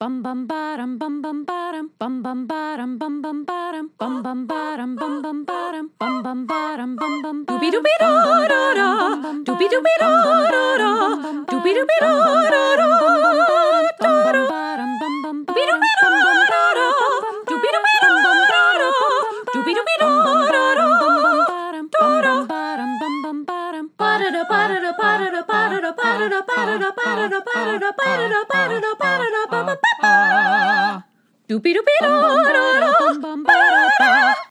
Bum bum bottom bum bum bottom bum bum bottom bum bum bottom bum bum bottom bum bum bottom bum bum bottom bum bum Doobie doobie da da da. Doobie doobie da da da. Doobie doobie da. Da da. Doobie doobie da da da. Doopy doopy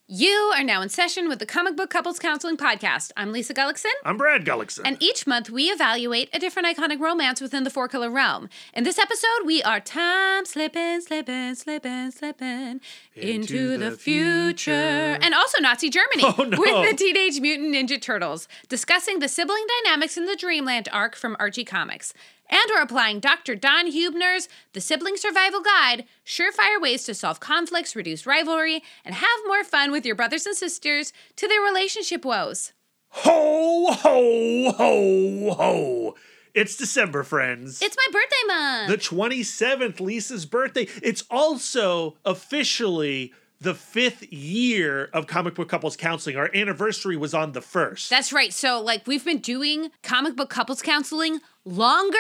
you are now in session with the Comic Book Couples Counseling Podcast. I'm Lisa Gullickson. I'm Brad Gullickson. And each month we evaluate a different iconic romance within the four color realm. In this episode, we are time slipping, slipping, slipping, slipping into, the, the future. future. And also Nazi Germany Oh, no. with the Teenage Mutant Ninja Turtles, discussing the sibling dynamics in the Dreamland arc from Archie Comics. And we're applying Dr. Dawn Huebner's The Sibling Survival Guide Surefire Ways to Solve Conflicts, Reduce Rivalry, and Have More Fun with Your Brothers and Sisters to their relationship woes. ho, ho, ho, ho. It's December, friends. It's my birthday month. the 27th, Lisa's birthday. It's also officially the fifth year of Comic Book Couples Counseling. Our anniversary was on the first. That's right. So, like, we've been doing comic book couples counseling longer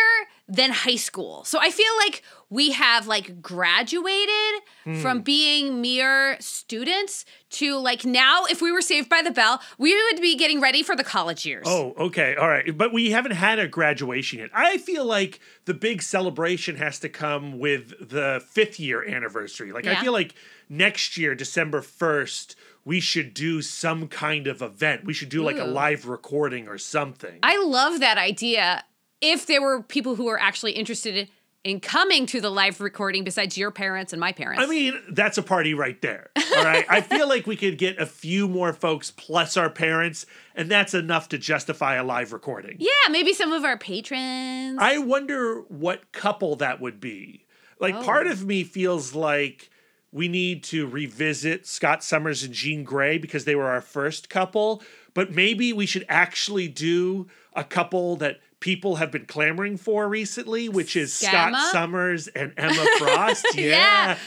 than high school. So, I feel like we have like graduated Hmm. from being mere students to like now, if we were saved by the bell, we would be getting ready for the college years. Oh, okay. All right. But we haven't had a graduation yet. I feel like the big celebration has to come with the fifth year anniversary. Like, I feel like next year, December 1st, we should do some kind of event. We should do like a live recording or something. I love that idea. If there were people who were actually interested in coming to the live recording besides your parents and my parents. I mean, that's a party right there. All right. I feel like we could get a few more folks plus our parents, and that's enough to justify a live recording. yeah, maybe some of our patrons. I wonder what couple that would be. Like, Oh. part of me feels like we need to revisit Scott Summers and Jean Grey because they were our first couple, but maybe we should actually do a couple that people have been clamoring for recently, which is Scamma? Scott Summers and Emma Frost. yeah. Yeah.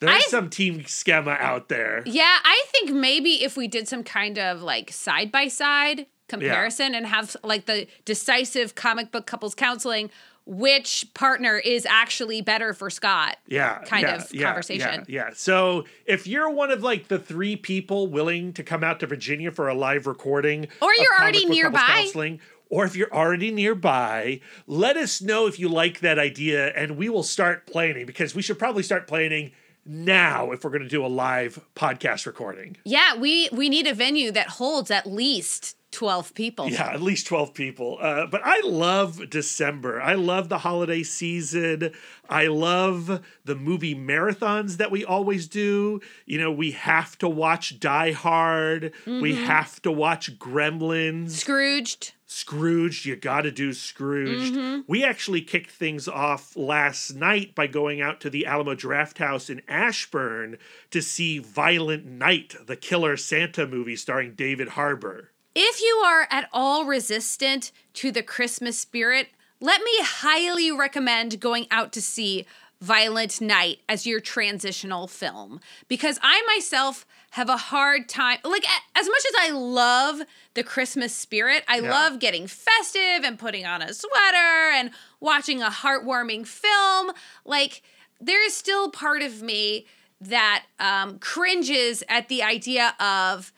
There's I- some team schema out there. Yeah, I think maybe if we did some kind of like side by side comparison and have like the decisive comic book couples counseling, which partner is actually better for Scott? yeah kind yeah, of yeah, conversation. Yeah, yeah. So if you're one of like the three people willing to come out to Virginia for a live recording, Or you're already nearby. counseling, or if you're already nearby, let us know if you like that idea, and we will start planning because we should probably start planning now if we're going to do a live podcast recording. Yeah, we we need a venue that holds at least 12 people. Yeah, at least 12 people. Uh, but I love December. I love the holiday season. I love the movie marathons that we always do. You know, we have to watch Die Hard, we have to watch Gremlins. Scrooged. Scrooge, you got to do Scrooge. Mm-hmm. We actually kicked things off last night by going out to the Alamo Drafthouse in Ashburn to see Violent Night, the killer Santa movie starring David Harbour. If you are at all resistant to the Christmas spirit, let me highly recommend going out to see Violent Night as your transitional film because I myself have a hard time like as much as I love the Christmas spirit, I Yeah. love getting festive and putting on a sweater and watching a heartwarming film, like there is still part of me that um, cringes at the idea of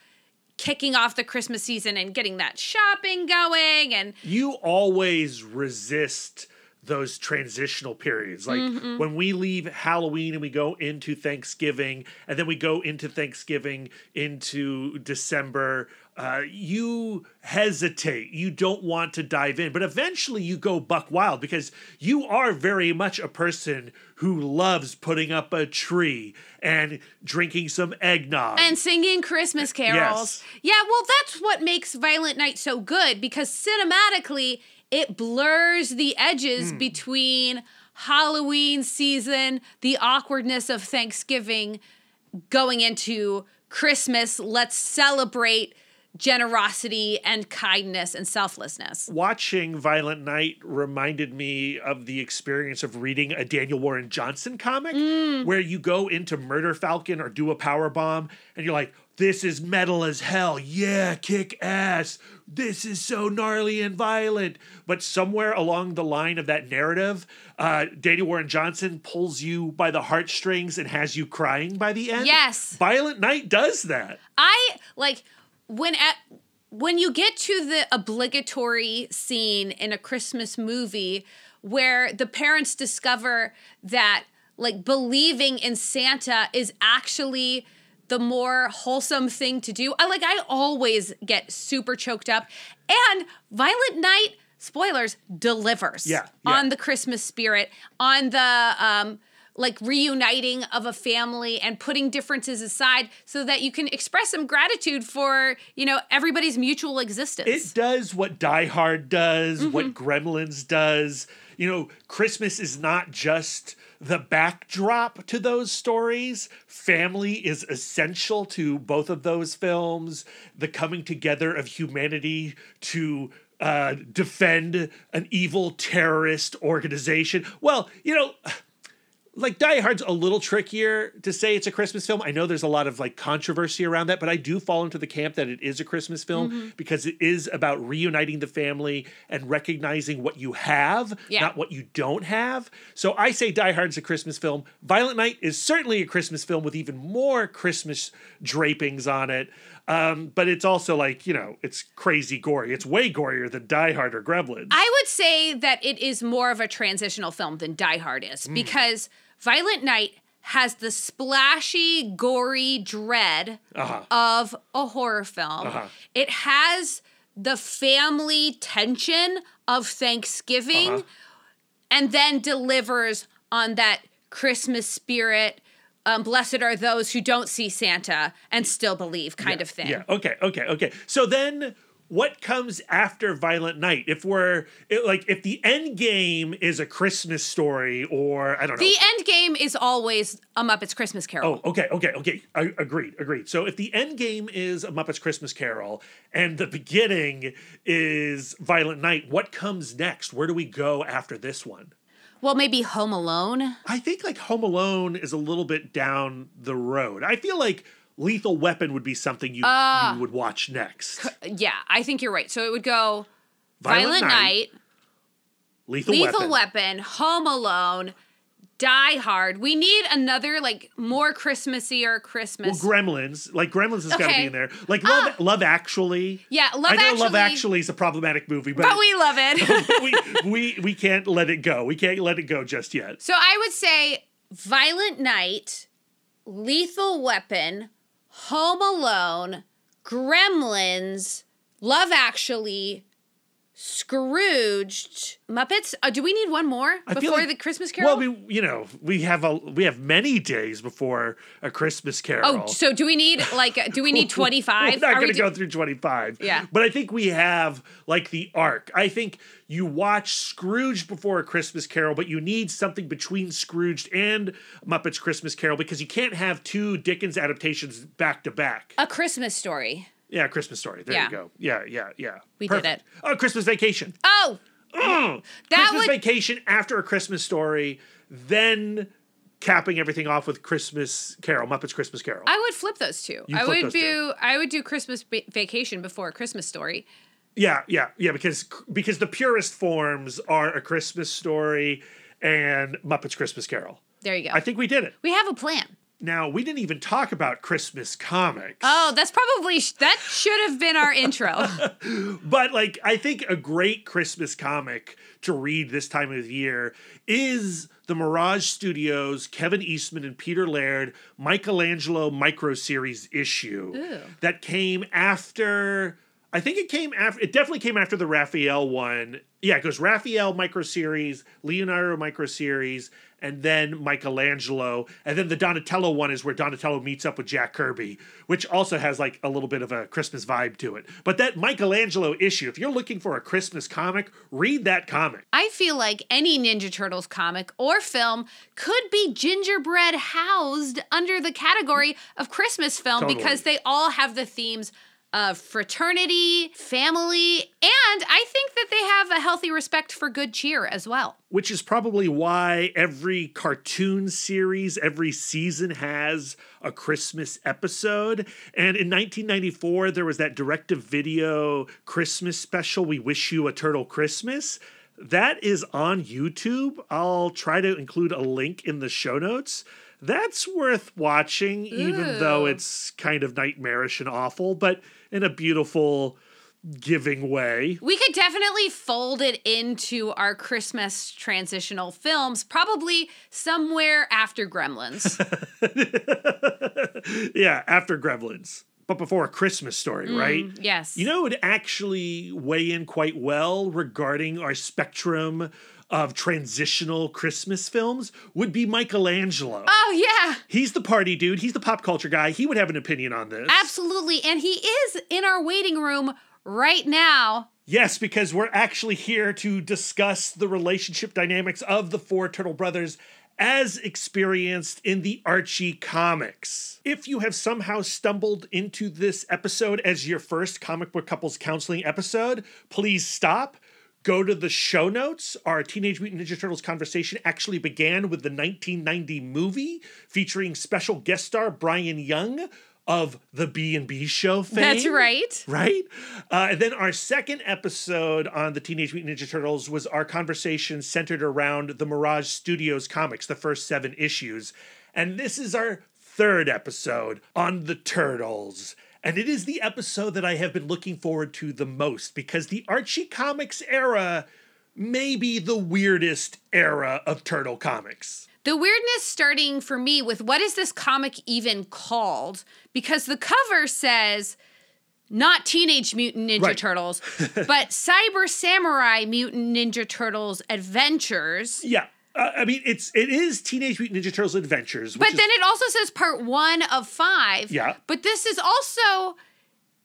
kicking off the Christmas season and getting that shopping going and you always resist those transitional periods. Like Mm-hmm. when we leave Halloween and we go into Thanksgiving, and then we go into Thanksgiving into December, uh, you hesitate. You don't want to dive in, but eventually you go buck wild because you are very much a person who loves putting up a tree and drinking some eggnog. and singing Christmas carols. Yes. Yeah, well that's what makes Violent Night so good because cinematically it blurs the edges Hmm. between Halloween season, the awkwardness of Thanksgiving going into Christmas. Let's celebrate generosity and kindness and selflessness. Watching Violent Night reminded me of the experience of reading a Daniel Warren Johnson comic where you go into Murder Falcon or do a power bomb and you're like, this is metal as hell. Yeah, kick ass. This is so gnarly and violent. But somewhere along the line of that narrative, uh, Daniel Warren Johnson pulls you by the heartstrings and has you crying by the end. Yes. Violent Night does that. I like when at when you get to the obligatory scene in a Christmas movie where the parents discover that like believing in Santa is actually the more wholesome thing to do. I like I always get super choked up and Violent Night spoilers delivers Yeah, yeah. on the Christmas spirit on the um like reuniting of a family and putting differences aside so that you can express some gratitude for you know everybody's mutual existence It does what Die Hard does, what Gremlins does. You know, Christmas is not just the backdrop to those stories. Family is essential to both of those films. The coming together of humanity to uh, defend an evil terrorist organization. Well, you know like Die Hard's a little trickier to say it's a Christmas film. I know there's a lot of like controversy around that, but I do fall into the camp that it is a Christmas film Mm-hmm. because it is about reuniting the family and recognizing what you have, Yeah. not what you don't have. So I say Die Hard's a Christmas film. Violent Night is certainly a Christmas film with even more Christmas drapings on it. Um, but it's also like, you know, it's crazy gory. It's way gorier than Die Hard or Gremlins. i would say that it is more of a transitional film than die hard is because violent night has the splashy gory dread Uh-huh. of a horror film it has the family tension of thanksgiving Uh-huh. and then delivers on that Christmas spirit. Um, blessed are those who don't see Santa and still believe, kind of thing. Yeah. Okay. Okay. Okay. So then, what comes after Violent Night? If we're it, like, if the end game is a Christmas story, or I don't know. The end game is always a Muppets Christmas Carol. Oh, okay, okay, okay. I, agreed, agreed. So if the end game is a Muppet's Christmas Carol and the beginning is Violent Night, what comes next? Where do we go after this one? Well, maybe Home Alone. I think like Home Alone is a little bit down the road. I feel like Lethal Weapon would be something you, uh, you would watch next. Yeah, I think you're right. So it would go Violent Violent, Night, Night, Lethal, Lethal Weapon. Weapon, Home Alone, Die Hard. We need another like more Christmassy or Christmas. Well, Gremlins, like Gremlins has got to be in there. Like Love, uh, Love Actually. yeah, Love I know Actually. Love Actually is a problematic movie, but, but we love it. we, we we can't let it go. We can't let it go just yet. So I would say Violent Night, Lethal Weapon, Home Alone, Gremlins, Love Actually, Scrooged, Muppets. Uh, do we need one more I before like- the Christmas Carol? Well, we you know we have a we have many days before a Christmas Carol. oh, so do we need like do we need twenty We're not going to go through 25. Yeah. But I think we have like the arc. I think you watch Scrooge before a Christmas Carol, but you need something between Scrooge and Muppets Christmas Carol because you can't have two Dickens adaptations back to back. A Christmas Story. Yeah, Christmas Story. There Yeah. you go. Yeah, yeah, yeah. We did Perfect. Oh, Christmas Vacation. Oh, Mm. That Christmas would- Vacation after a Christmas Story, then capping everything off with Christmas Carol, Muppets Christmas Carol. I would flip those two. You I would do two. I would do Christmas ba- Vacation before a Christmas Story. Yeah, yeah, yeah. Because because the purest forms are a Christmas story and Muppets Christmas Carol. There you go. I think we did it. we have a plan. Now we didn't even talk about Christmas comics. Oh, that's probably that should have been our intro. But like I think a great Christmas comic to read this time of year is the Mirage Studios Kevin Eastman and Peter Laird Michelangelo micro series issue Ooh. that came after I think it came after it definitely came after the Raphael one. Yeah, it goes Raphael micro series, Leonardo micro series, and then Michelangelo, and then the Donatello one is where Donatello meets up with Jack Kirby, which also has like a little bit of a Christmas vibe to it. But that Michelangelo issue, if you're looking for a Christmas comic, read that comic. I feel like any Ninja Turtles comic or film could be gingerbread housed under the category of Christmas film Totally. because they all have the themes of fraternity, family, and I think that they have a healthy respect for good cheer as well. which is probably why every cartoon series, every season has a Christmas episode. And in 1994, there was that direct to video Christmas special, We Wish You a Turtle Christmas. That is on YouTube. I'll try to include a link in the show notes. That's worth watching, even though it's kind of nightmarish and awful, but in a beautiful, giving way. We could definitely fold it into our Christmas transitional films, probably somewhere after Gremlins. yeah, after Gremlins, but before a Christmas story, mm, right? yes. You know, it would actually weigh in quite well regarding our spectrum of transitional Christmas films would be Michelangelo. oh, yeah. He's the party dude. He's the pop culture guy. He would have an opinion on this. Absolutely. And he is in our waiting room right now. Yes, because we're actually here to discuss the relationship dynamics of the four Turtle Brothers as experienced in the Archie comics. If you have somehow stumbled into this episode as your first comic book couples counseling episode, please stop. Go to the show notes. Our Teenage Mutant Ninja Turtles conversation actually began with the 1990 movie featuring special guest star Brian Young of the B&B show fame That's right. right? Uh, and then our second episode on the Teenage Mutant Ninja Turtles was our conversation centered around the Mirage Studios comics, the first seven issues. And this is our third episode on the Turtles. And it is the episode that I have been looking forward to the most because the Archie Comics era may be the weirdest era of Turtle comics. The weirdness starting for me with what is this comic even called? Because the cover says not Teenage Mutant Ninja Right. Turtles, but Cyber Samurai Mutant Ninja Turtles Adventures. Yeah. Uh, I mean, it's it is Teenage Mutant Ninja Turtles Adventures, which But is then it also says part one of five. Yeah. But this is also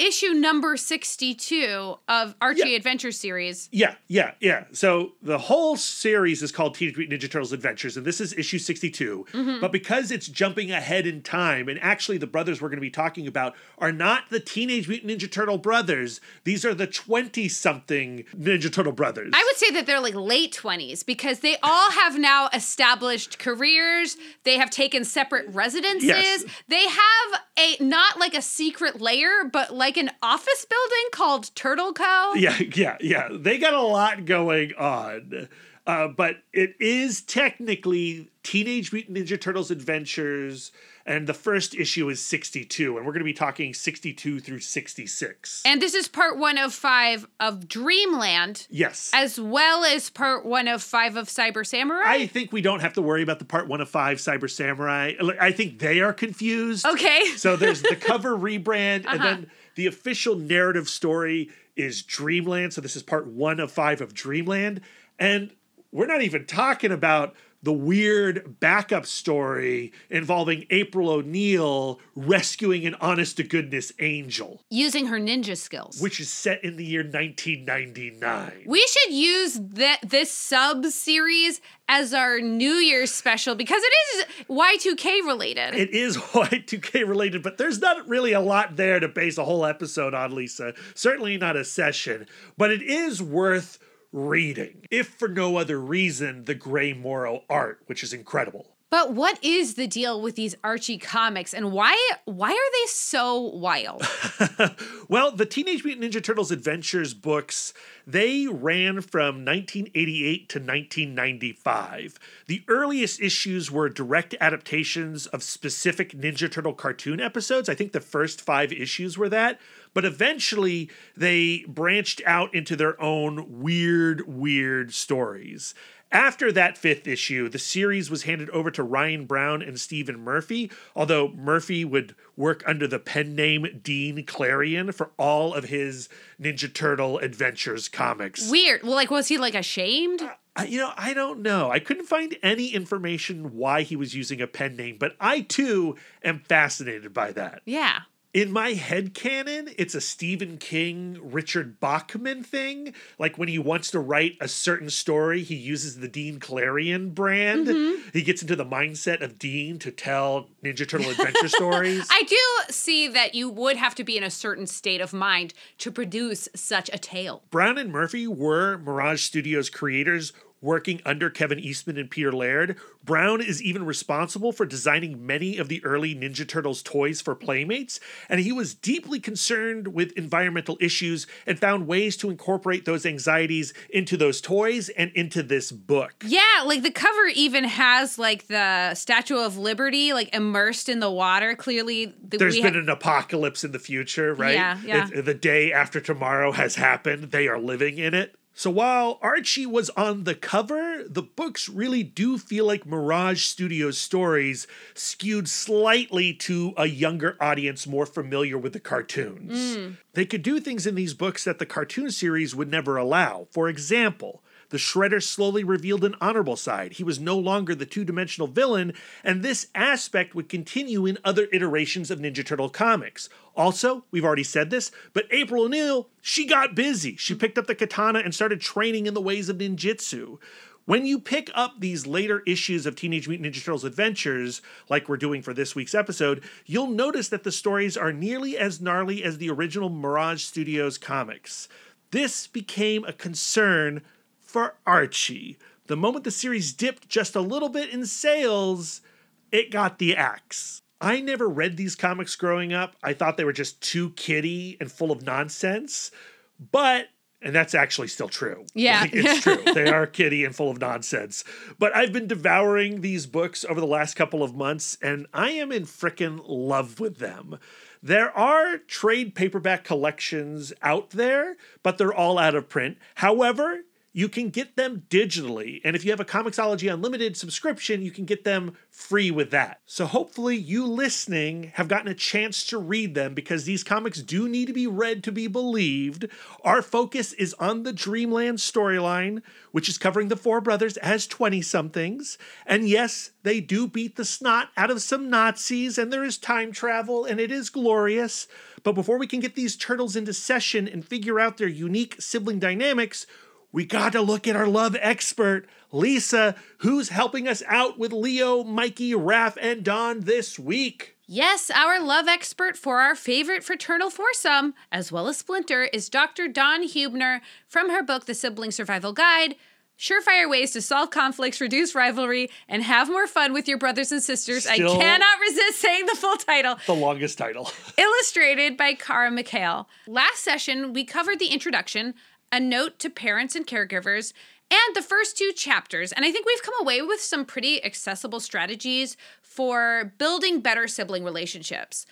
issue number 62 of Archie Yeah. Adventure series. Yeah, yeah, yeah. So the whole series is called Teenage Mutant Ninja Turtles Adventures, and this is issue 62. Mm-hmm. But because it's jumping ahead in time, and actually the brothers we're going to be talking about are not the Teenage Mutant Ninja Turtle brothers, these are the 20 something Ninja Turtle brothers. I would say that they're like late 20s because they all have now established careers. They have taken separate residences. Yes. They have a not like a secret layer, but like an office building called Turtle Co. yeah, yeah, yeah. They got a lot going on. Uh, but it is technically Teenage Mutant Ninja Turtles Adventures, and the first issue is 62, and we're going to be talking 62 through 66. And this is part one of five of Dreamland, yes. as well as part one of five of Cyber Samurai. I think we don't have to worry about the part one of five Cyber Samurai. I think they are confused. okay. So there's the cover rebrand, and Uh-huh. then the official narrative story is Dreamland. So this is part one of five of Dreamland. And we're not even talking about the weird backup story involving April O'Neil rescuing an honest to goodness angel, Using her ninja skills. which is set in the year 1999. We should use th- this sub series as our New Year's special because it is Y2K related. It is Y2K related, but there's not really a lot there to base a whole episode on, Lisa. Certainly not a session, but it is worth reading, if for no other reason, the Gray Morrow art, which is incredible. but what is the deal with these Archie comics and why why are they so wild? well, the Teenage Mutant Ninja Turtles Adventures books, they ran from 1988 to 1995. The earliest issues were direct adaptations of specific Ninja Turtle cartoon episodes. I think the first 5 issues were that, but eventually they branched out into their own weird weird stories. After that fifth issue, the series was handed over to Ryan Brown and Stephen Murphy, although Murphy would work under the pen name Dean Clarion for all of his Ninja Turtle Adventures comics. Weird. Well, like was he like ashamed? Uh, I- you know, I don't know. I couldn't find any information why he was using a pen name, but I too am fascinated by that. Yeah. In my head canon, it's a Stephen King, Richard Bachman thing. Like when he wants to write a certain story, he uses the Dean Clarion brand. Mm-hmm. He gets into the mindset of Dean to tell Ninja Turtle adventure stories. I do see that you would have to be in a certain state of mind to produce such a tale. Brown and Murphy were Mirage Studios creators working under Kevin Eastman and Peter Laird. Brown is even responsible for designing many of the early Ninja Turtles toys for Playmates, and he was deeply concerned with environmental issues and found ways to incorporate those anxieties into those toys and into this book. Yeah, like the cover even has like the Statue of Liberty like immersed in the water. Clearly, the, There's been ha- an apocalypse in the future, right? Yeah, yeah. It- the day after tomorrow has happened. They are living in it. So while Archie was on the cover, the books really do feel like Mirage Studios stories skewed slightly to a younger audience more familiar with the cartoons. Mm. They could do things in these books that the cartoon series would never allow. For example, the Shredder slowly revealed an honorable side. He was no longer the two dimensional villain, and this aspect would continue in other iterations of Ninja Turtle comics. Also, we've already said this, but April O'Neil, she got busy. She picked up the katana and started training in the ways of ninjutsu. When you pick up these later issues of Teenage Mutant Ninja Turtles Adventures, like we're doing for this week's episode, you'll notice that the stories are nearly as gnarly as the original Mirage Studios comics. This became a concern for Archie. The moment the series dipped just a little bit in sales, it got the axe. I never read these comics growing up. I thought they were just too kiddie and full of nonsense. But, and that's actually still true. Yeah. Like, it's true. They are kiddie and full of nonsense. But I've been devouring these books over the last couple of months, and I am in frickin' love with them. There are trade paperback collections out there, but they're all out of print. However, you can get them digitally. And if you have a Comixology Unlimited subscription, you can get them free with that. So hopefully, you listening have gotten a chance to read them because these comics do need to be read to be believed. Our focus is on the Dreamland storyline, which is covering the four brothers as 20 somethings. And yes, they do beat the snot out of some Nazis, and there is time travel, and it is glorious. But before we can get these turtles into session and figure out their unique sibling dynamics, we got to look at our love expert, Lisa, who's helping us out with Leo, Mikey, Raph, and Don this week. Yes, our love expert for our favorite fraternal foursome, as well as Splinter, is Dr. Dawn Huebner from her book, The Sibling Survival Guide. Surefire ways to solve conflicts, reduce rivalry, and have more fun with your brothers and sisters. Still- I cannot resist saying the full title. The longest title. Illustrated by Kara McHale. Last session, we covered the introduction, a note to parents and caregivers, and the first two chapters. And I think we've come away with some pretty accessible strategies for building better sibling relationships.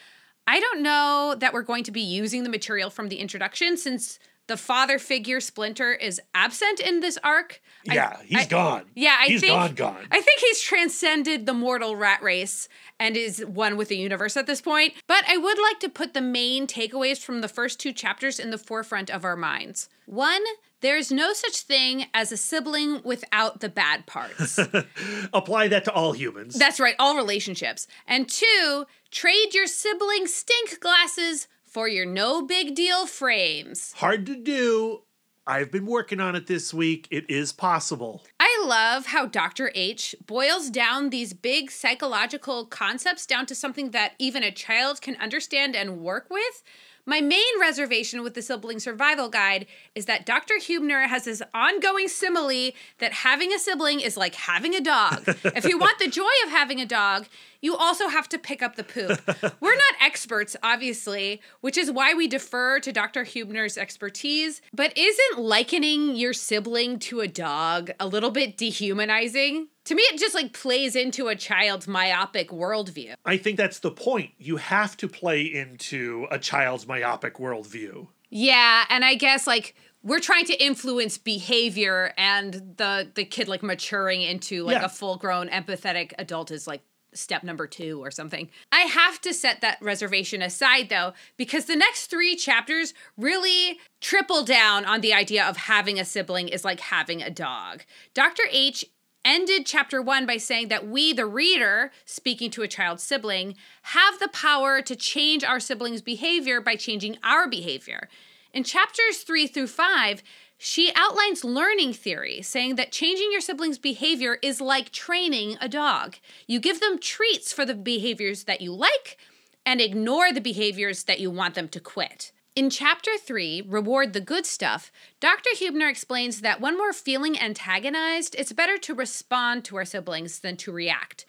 I don't know that we're going to be using the material from the introduction since the father figure Splinter is absent in this arc. I- Yeah, he's I- gone. Yeah, I He's think gone, gone. I think he's transcended the mortal rat race and is one with the universe at this point. But I would like to put the main takeaways from the first two chapters in the forefront of our minds. One, there's no such thing as a sibling without the bad parts. Apply that to all humans. That's right, all relationships. And two, trade your sibling stink glasses for your no big deal frames. Hard to do. I've been working on it this week. It is possible. I love how Dr. H boils down these big psychological concepts down to something that even a child can understand and work with. My main reservation with the sibling survival guide is that Dr. Huebner has this ongoing simile that having a sibling is like having a dog. if you want the joy of having a dog, you also have to pick up the poop. We're not experts, obviously, which is why we defer to Dr. Huebner's expertise. But isn't likening your sibling to a dog a little bit dehumanizing? To me, it just like plays into a child's myopic worldview. I think that's the point. You have to play into a child's myopic worldview. Yeah, and I guess like we're trying to influence behavior and the the kid like maturing into like Yeah. a full-grown empathetic adult is like step number 2 or something. I have to set that reservation aside though because the next 3 chapters really triple down on the idea of having a sibling is like having a dog. Dr. H ended chapter one by saying that we, the reader, speaking to a child sibling, have the power to change our siblings' behavior by changing our behavior. In chapters three through five, she outlines learning theory, saying that changing your siblings' behavior is like training a dog. You give them treats for the behaviors that you like and ignore the behaviors that you want them to quit. In chapter 3, Reward the Good Stuff, Dr. Huebner explains that when we're feeling antagonized, it's better to respond to our siblings than to react.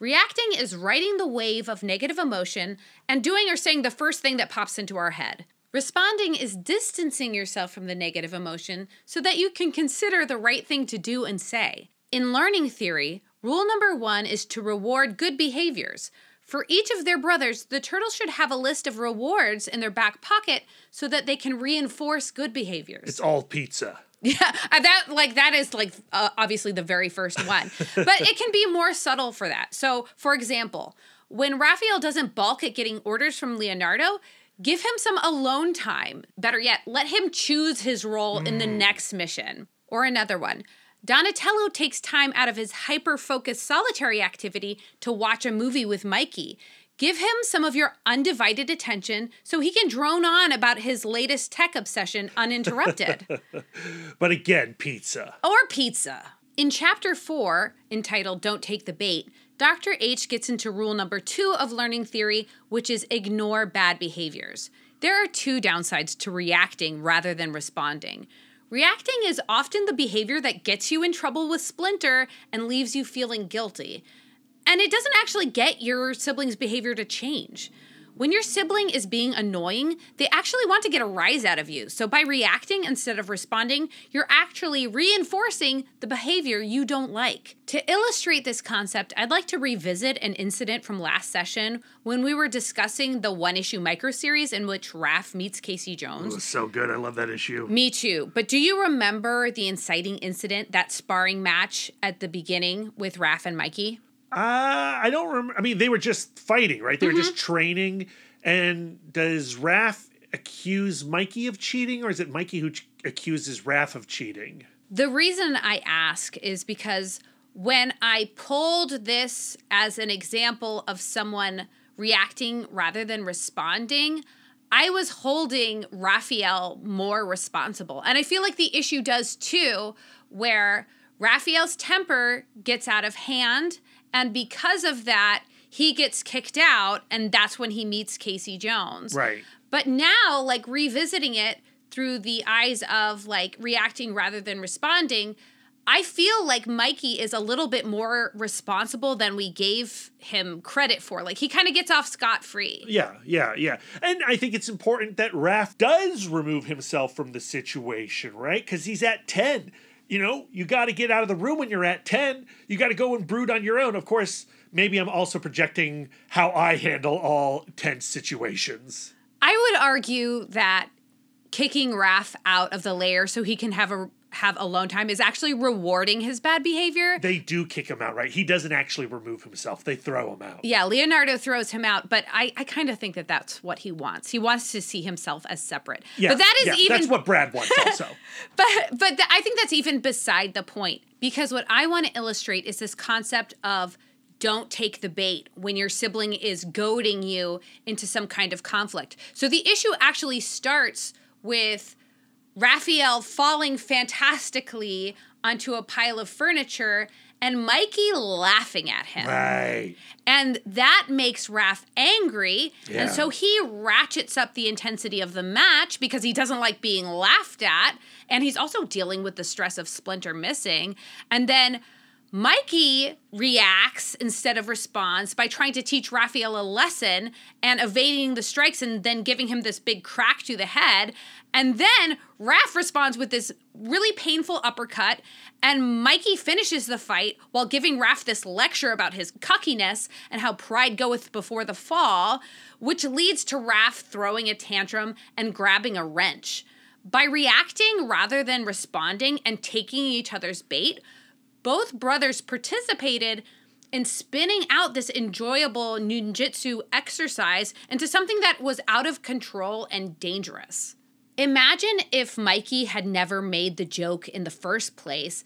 Reacting is riding the wave of negative emotion and doing or saying the first thing that pops into our head. Responding is distancing yourself from the negative emotion so that you can consider the right thing to do and say. In learning theory, rule number one is to reward good behaviors. For each of their brothers, the turtles should have a list of rewards in their back pocket so that they can reinforce good behaviors. It's all pizza. Yeah, that like that is like uh, obviously the very first one, but it can be more subtle for that. So, for example, when Raphael doesn't balk at getting orders from Leonardo, give him some alone time. Better yet, let him choose his role in the next mission. Or another one. Donatello takes time out of his hyper focused solitary activity to watch a movie with Mikey. Give him some of your undivided attention so he can drone on about his latest tech obsession uninterrupted. But again, pizza. or pizza. In chapter 4, entitled Don't Take the Bait, Dr. H gets into rule number two of learning theory, which is ignore bad behaviors. There are two downsides to reacting rather than responding. Reacting is often the behavior that gets you in trouble with Splinter and leaves you feeling guilty. And it doesn't actually get your sibling's behavior to change. When your sibling is being annoying, they actually want to get a rise out of you. So by reacting instead of responding, you're actually reinforcing the behavior you don't like. To illustrate this concept, I'd like to revisit an incident from last session when we were discussing the one issue micro series in which Raph meets Casey Jones. It was so good. I love that issue. Me too. But do you remember the inciting incident, that sparring match at the beginning with Raph and Mikey? Uh, I don't remember. I mean, they were just fighting, right? They were just training. And does Raph accuse Mikey of cheating, or is it Mikey who ch- accuses Raph of cheating? The reason I ask is because when I pulled this as an example of someone reacting rather than responding, I was holding Raphael more responsible. And I feel like the issue does too, where Raphael's temper gets out of hand. And because of that, he gets kicked out. And that's when he meets Casey Jones. Right. But now, like revisiting it through the eyes of like reacting rather than responding, I feel like Mikey is a little bit more responsible than we gave him credit for. Like he kind of gets off scot free. Yeah, yeah, yeah. And I think it's important that Raph does remove himself from the situation, right? Because he's at 10. You know, you got to get out of the room when you're at 10. You got to go and brood on your own. Of course, maybe I'm also projecting how I handle all tense situations. I would argue that kicking Raph out of the lair so he can have a have alone time is actually rewarding his bad behavior. They do kick him out, right? He doesn't actually remove himself, they throw him out. Yeah, Leonardo throws him out, but I, I kind of think that that's what he wants. He wants to see himself as separate. Yeah, but that is yeah, even that's what Brad wants also. But but I think that's even beside the point because what I want to illustrate is this concept of don't take the bait when your sibling is goading you into some kind of conflict. So the issue actually starts with Raphael falling fantastically onto a pile of furniture and Mikey laughing at him. right. And that makes Raph angry. Yeah. And so he ratchets up the intensity of the match because he doesn't like being laughed at. And he's also dealing with the stress of Splinter missing. And then Mikey reacts instead of responds by trying to teach Raphael a lesson and evading the strikes and then giving him this big crack to the head. And then Raph responds with this really painful uppercut, and Mikey finishes the fight while giving Raph this lecture about his cockiness and how pride goeth before the fall, which leads to Raph throwing a tantrum and grabbing a wrench. By reacting rather than responding and taking each other's bait, both brothers participated in spinning out this enjoyable ninjutsu exercise into something that was out of control and dangerous. Imagine if Mikey had never made the joke in the first place.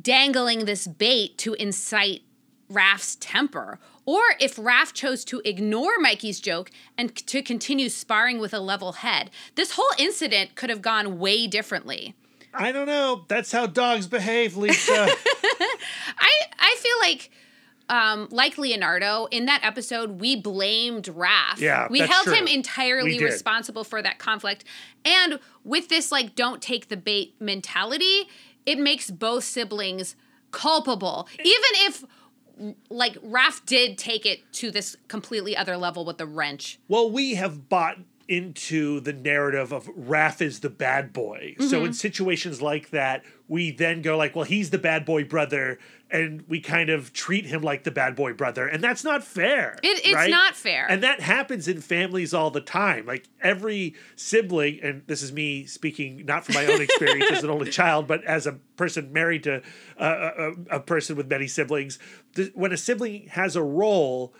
dangling this bait to incite Raph's temper, or if Raph chose to ignore Mikey's joke and c- to continue sparring with a level head. This whole incident could have gone way differently. I don't know. That's how dogs behave, Lisa. I I feel like um, like Leonardo, in that episode, we blamed Raph. Yeah, we held true. him entirely responsible for that conflict. And with this, like, don't take the bait mentality, it makes both siblings culpable, even if. Like Raph did take it to this completely other level with the wrench. Well, we have bought into the narrative of Raph is the bad boy. Mm-hmm. So in situations like that, we then go like, well, he's the bad boy brother, and we kind of treat him like the bad boy brother, and that's not fair. It- it's right? not fair. And that happens in families all the time. Like every sibling, and this is me speaking not from my own experience as an only child, but as a person married to uh, a, a person with many siblings. th- When a sibling has a role,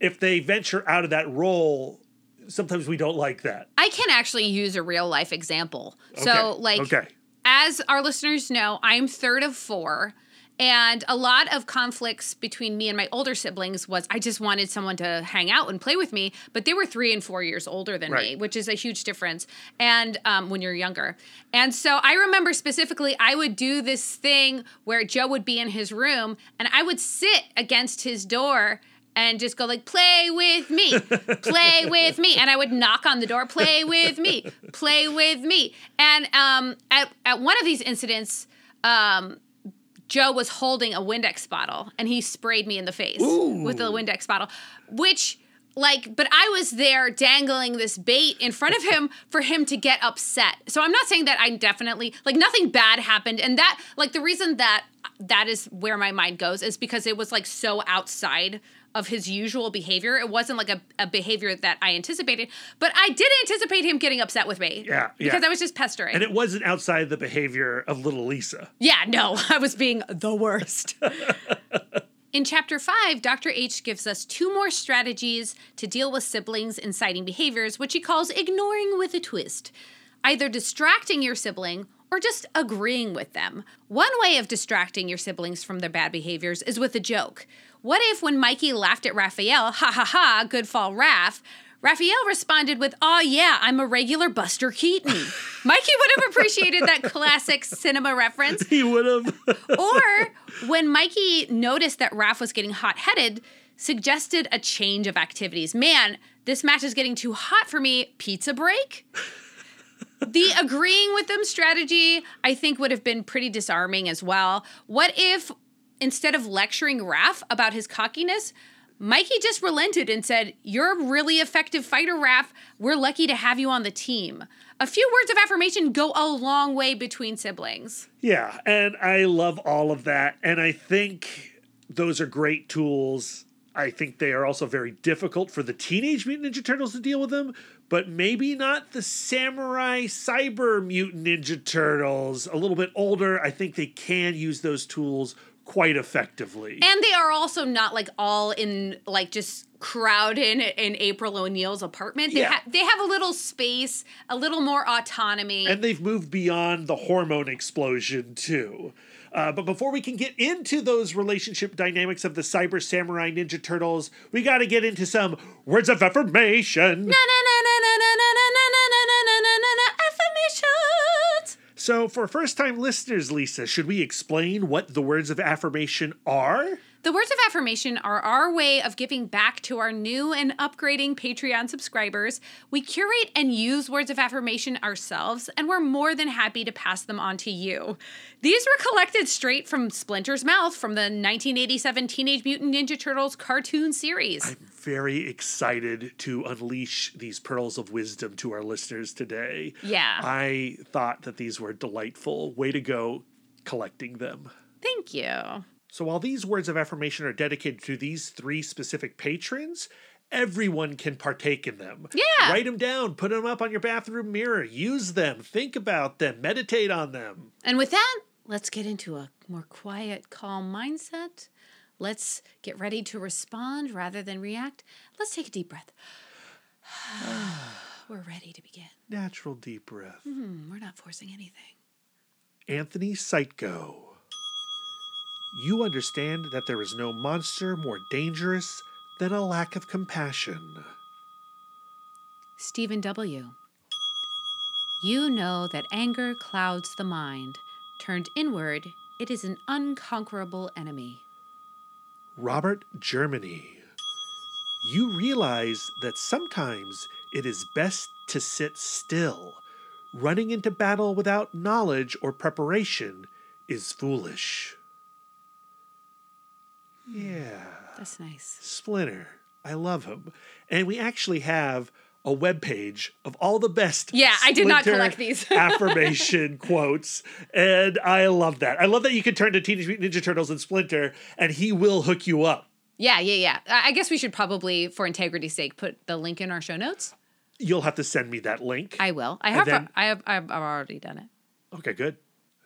if they venture out of that role, sometimes we don't like that. I can actually use a real life example. So, Okay, like, okay. as our listeners know, I'm third of four. And a lot of conflicts between me and my older siblings was I just wanted someone to hang out and play with me, but they were three and four years older than me, which is a huge difference. And um, when you're younger, and so I remember specifically, I would do this thing where Joe would be in his room, and I would sit against his door and just go like play with me play with me. And i would knock on the door play with me play with me. And um, at, at one of these incidents um, joe was holding a windex bottle and he sprayed me in the face with the windex bottle which like but i was there dangling this bait in front of him for him to get upset. So i'm not saying that i definitely like nothing bad happened and that like the reason that that is where my mind goes is because it was like so outside of his usual behavior it wasn't like a, a behavior that i anticipated but i did anticipate him getting upset with me Yeah, because yeah. i was just pestering And it wasn't outside the behavior of little Lisa. yeah, no, I was being the worst. In chapter five, Dr. H gives us two more strategies to deal with siblings' inciting behaviors, which he calls ignoring with a twist. Either distracting your sibling or just agreeing with them. One way of distracting your siblings from their bad behaviors is with a joke. What if, when Mikey laughed at Raphael, ha ha ha, good fall, Raph, Raphael responded with, Oh, yeah, I'm a regular Buster Keaton. Mikey would have appreciated that classic cinema reference. He would have. Or when Mikey noticed that Raph was getting hot headed, suggested a change of activities. Man, this match is getting too hot for me. Pizza break? the agreeing with them strategy, I think, would have been pretty disarming as well. What if instead of lecturing Raph about his cockiness, Mikey just relented and said, You're a really effective fighter, Raph. We're lucky to have you on the team. A few words of affirmation go a long way between siblings. Yeah, and I love all of that. And I think those are great tools. I think they are also very difficult for the Teenage Mutant Ninja Turtles to deal with them, but maybe not the Samurai Cyber Mutant Ninja Turtles. A little bit older, I think they can use those tools quite effectively. And they are also not like all in like just crowd in in April O'Neil's apartment. They, Yeah. ha- they have a little space, a little more autonomy. and they've moved beyond the hormone explosion too. Uh, but before we can get into those relationship dynamics of the Cyber Samurai Ninja Turtles, we got to get into some words of affirmation. na na na na na na na na na na na na na affirmations. So, for first time listeners, Lisa, should we explain what the words of affirmation are? The words of affirmation are our way of giving back to our new and upgrading Patreon subscribers. We curate and use words of affirmation ourselves, and we're more than happy to pass them on to you. These were collected straight from Splinter's mouth from the 1987 Teenage Mutant Ninja Turtles cartoon series. I'm very excited to unleash these pearls of wisdom to our listeners today. Yeah. I thought that these were delightful. Way to go collecting them. Thank you. So while these words of affirmation are dedicated to these three specific patrons, everyone can partake in them. Yeah. Write them down, put them up on your bathroom mirror, use them, think about them, meditate on them. And with that, let's get into a more quiet, calm mindset. Let's get ready to respond rather than react. Let's take a deep breath. We're ready to begin. Natural deep breath. Hmm, we're not forcing anything. Anthony Seitko. You understand that there is no monster more dangerous than a lack of compassion. Stephen W. You know that anger clouds the mind. Turned inward, it is an unconquerable enemy. Robert Germany. You realize that sometimes it is best to sit still. Running into battle without knowledge or preparation is foolish. Yeah. That's nice. Splinter. I love him. And we actually have a web page of all the best Yeah, I did not collect these. affirmation quotes and i love that i love that you can turn to teenage mutant ninja turtles and splinter and he will hook you up Yeah, yeah, yeah. I guess we should probably, for integrity's sake, put the link in our show notes. you'll have to send me that link I will. I have. then- I have. I've already done it. okay good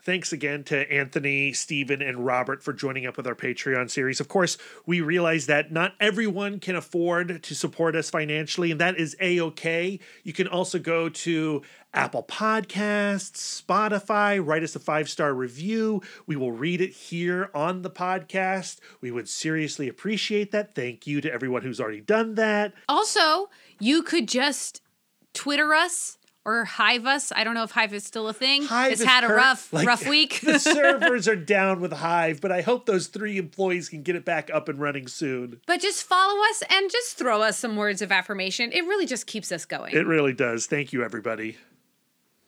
Thanks again to Anthony, Stephen, and Robert for joining up with our Patreon series. Of course, we realize that not everyone can afford to support us financially, and that is a okay. You can also go to Apple Podcasts, Spotify, write us a five star review. We will read it here on the podcast. We would seriously appreciate that. Thank you to everyone who's already done that. Also, you could just Twitter us or Hive us. I don't know if Hive is still a thing. Hive it's had a rough, like, rough week. the servers are down with Hive, but I hope those three employees can get it back up and running soon. but just follow us and just throw us some words of affirmation. It really just keeps us going. It really does. Thank you, everybody.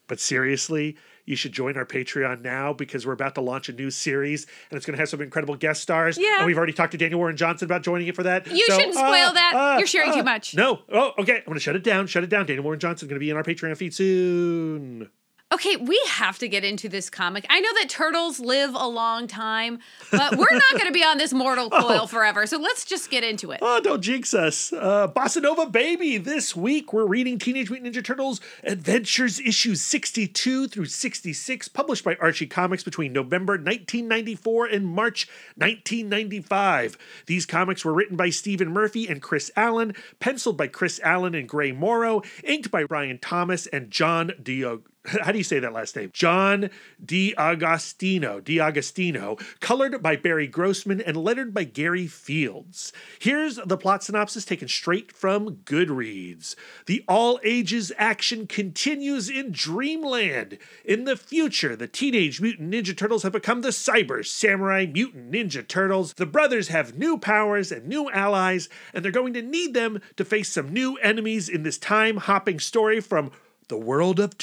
But seriously, you should join our Patreon now because we're about to launch a new series and it's going to have some incredible guest stars. Yeah. And we've already talked to Daniel Warren Johnson about joining it for that. You shouldn't spoil that. You're sharing too uh, much. No. Oh, okay. I'm going to shut it down. Shut it down. Daniel Warren Johnson going to be in our Patreon feed soon. Okay, we have to get into this comic. I know that turtles live a long time, but we're not going to be on this mortal coil forever. So let's just get into it. Oh, don't jinx us. Uh, Bossa Nova Baby. This week we're reading Teenage Mutant Ninja Turtles Adventures issues 62 through 66, published by Archie Comics between November 1994 and March 1995. These comics were written by Stephen Murphy and Chris Allen, penciled by Chris Allen and Gray Morrow, inked by Ryan Thomas and John Diog. How do you say that last name? John D'Agostino. D'Agostino, colored by Barry Grossman and lettered by Gary Fields. Here's the plot synopsis taken straight from Goodreads. The all ages action continues in Dreamland. In the future, the Teenage Mutant Ninja Turtles have become the Cyber Samurai Mutant Ninja Turtles. The brothers have new powers and new allies, and they're going to need them to face some new enemies in this time hopping story from the world of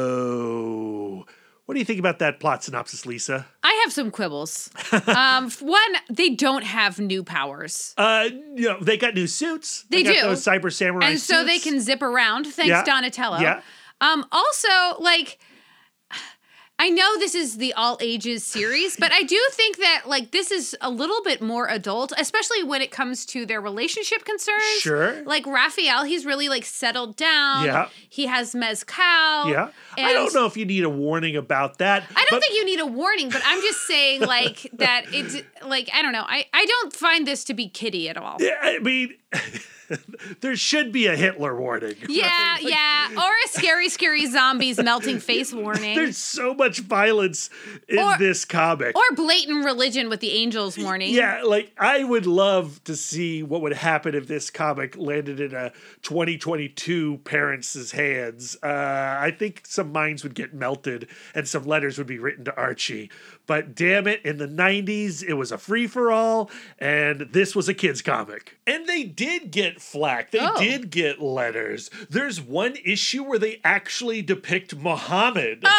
tomorrow. What do you think about that plot synopsis, Lisa? I have some quibbles. um, one, they don't have new powers. Uh, you know, they got new suits. They got do. those cyber samurai and so they can zip around. Thanks, Yeah. Donatello. Yeah. Um, also, like, I know this is the all ages series, but I do think that like this is a little bit more adult, especially when it comes to their relationship concerns. Sure. Like Raphael, he's really like settled down. Yeah. He has mezcal. Yeah. I don't know if you need a warning about that. I don't but- think you need a warning, but I'm just saying like that it's like I don't know. I I don't find this to be kiddie at all. Yeah, I mean, there should be a Hitler warning. Yeah, right? Like, yeah, or a scary, scary zombies melting face warning, There's so much violence in Or- this comic. or blatant religion with the angels warning. Yeah, like I would love to see what would happen if this comic landed in a 2022 parents' hands. Uh, I think some minds would get melted and some letters would be written to Archie. But damn it, in the 90s, it was a free for all, and this was a kid's comic. And they did get flack, they Oh. did get letters. There's one issue where they actually depict Muhammad.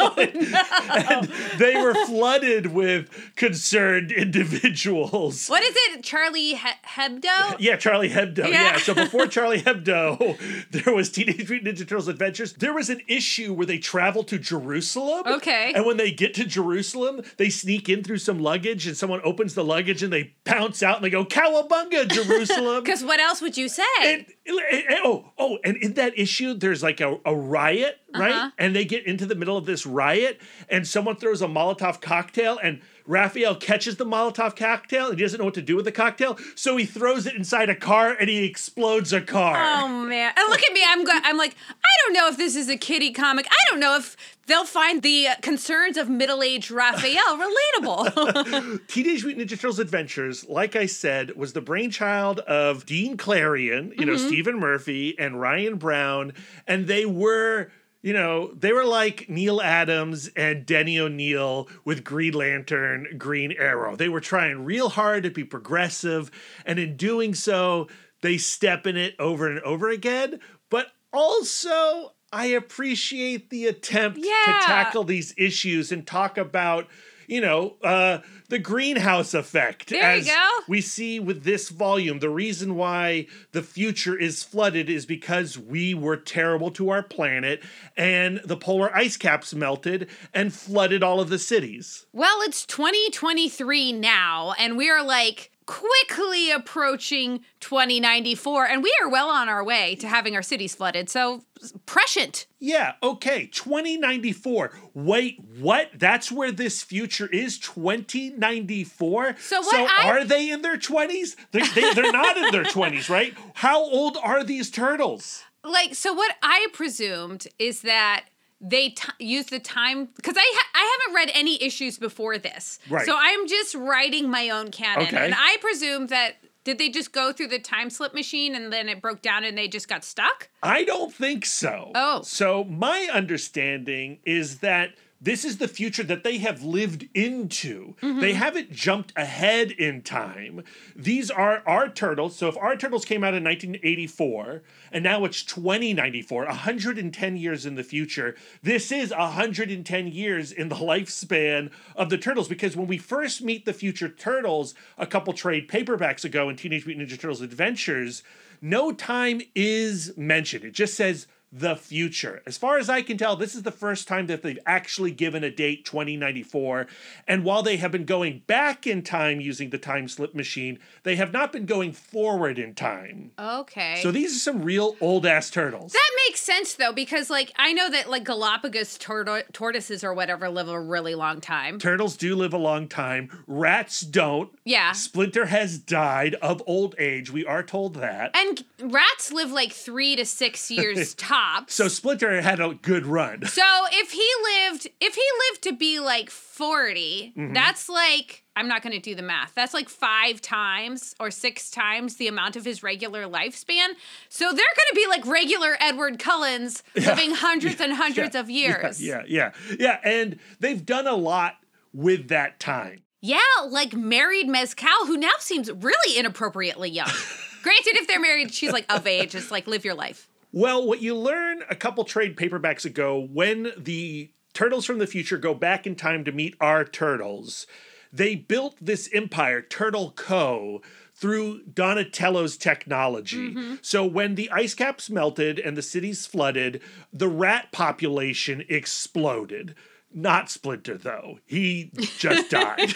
Oh, and they were flooded with concerned individuals. What is it, Charlie he- Hebdo? Yeah, Charlie Hebdo. Yeah. Yeah. So before Charlie Hebdo, there was Teenage Mutant Ninja Turtles Adventures. There was an issue where they travel to Jerusalem. Okay. And when they get to Jerusalem, they sneak in through some luggage, and someone opens the luggage, and they pounce out, and they go "Cowabunga, Jerusalem!" Because what else would you say? and, and- and- oh, oh, and in that issue, there's like a, a riot, right? Uh-huh. And they get into the middle of this riot, and someone throws a Molotov cocktail, and Raphael catches the Molotov cocktail and he doesn't know what to do with the cocktail, so he throws it inside a car and he explodes a car. Oh man! And look at me. I'm go- I'm like I don't know if this is a kiddie comic. I don't know if they'll find the uh, concerns of middle-aged Raphael relatable. Teenage Mutant Ninja Turtles Adventures, like I said, was the brainchild of Dean Clarrain, you know, mm-hmm. Stephen Murphy and Ryan Brown, and they were. You know, they were like Neal Adams and Denny O'Neil with Green Lantern, Green Arrow. They were trying real hard to be progressive, and in doing so, they step in it over and over again. But also, I appreciate the attempt Yeah. to tackle these issues and talk about, you know, uh, the greenhouse effect. There you as go. We see with this volume, the reason why the future is flooded is because we were terrible to our planet and the polar ice caps melted and flooded all of the cities. well, it's 2023 now, and we are like quickly approaching 2094, and we are well on our way to having our cities flooded. So prescient. Yeah, okay, 2094. Wait, what? That's where this future is? 2094? So what So I- are they in their 20s? They, they, they're not in their 20s, right? How old are these turtles? like so what i presumed is that they t- use the time because I ha- I haven't read any issues before this, Right. So I'm just writing my own canon, Okay. and I presume that did they just go through the time slip machine and then it broke down and they just got stuck? I don't think so. Oh. So my understanding is that this is the future that they have lived into. Mm-hmm. They haven't jumped ahead in time. These are our turtles. So if our turtles came out in 1984 and now it's 2094, 110 years in the future, this is 110 years in the lifespan of the turtles because when we first meet the future turtles a couple trade paperbacks ago in Teenage Mutant Ninja Turtles Adventures, no time is mentioned. It just says the future. As far as I can tell, this is the first time that they've actually given a date 2094. And while they have been going back in time using the time slip machine, they have not been going forward in time. Okay. So these are some real old ass turtles. that makes sense though, because like I know that like Galapagos tor- tortoises or whatever live a really long time. Turtles do live a long time. Rats don't. Yeah. Splinter has died of old age. We are told that. And rats live like three to six years tops. So Splinter had a good run. So if he lived, if he lived to be like 40, Mm-hmm. that's like, I'm not going to do the math. That's like five times or six times the amount of his regular lifespan. So they're going to be like regular Edward Cullens living hundreds and hundreds of years. Yeah, yeah, yeah. And they've done a lot with that time. Yeah, like married Mezcal, who now seems really inappropriately young. Granted, if they're married, she's like of age, just like live your life. Well, what you learn a couple trade paperbacks ago when the Turtles from the future go back in time to meet our turtles, they built this empire, Turtle Co., through Donatello's technology. So when the ice caps melted and the cities flooded, the rat population exploded. Not Splinter, though. He just died.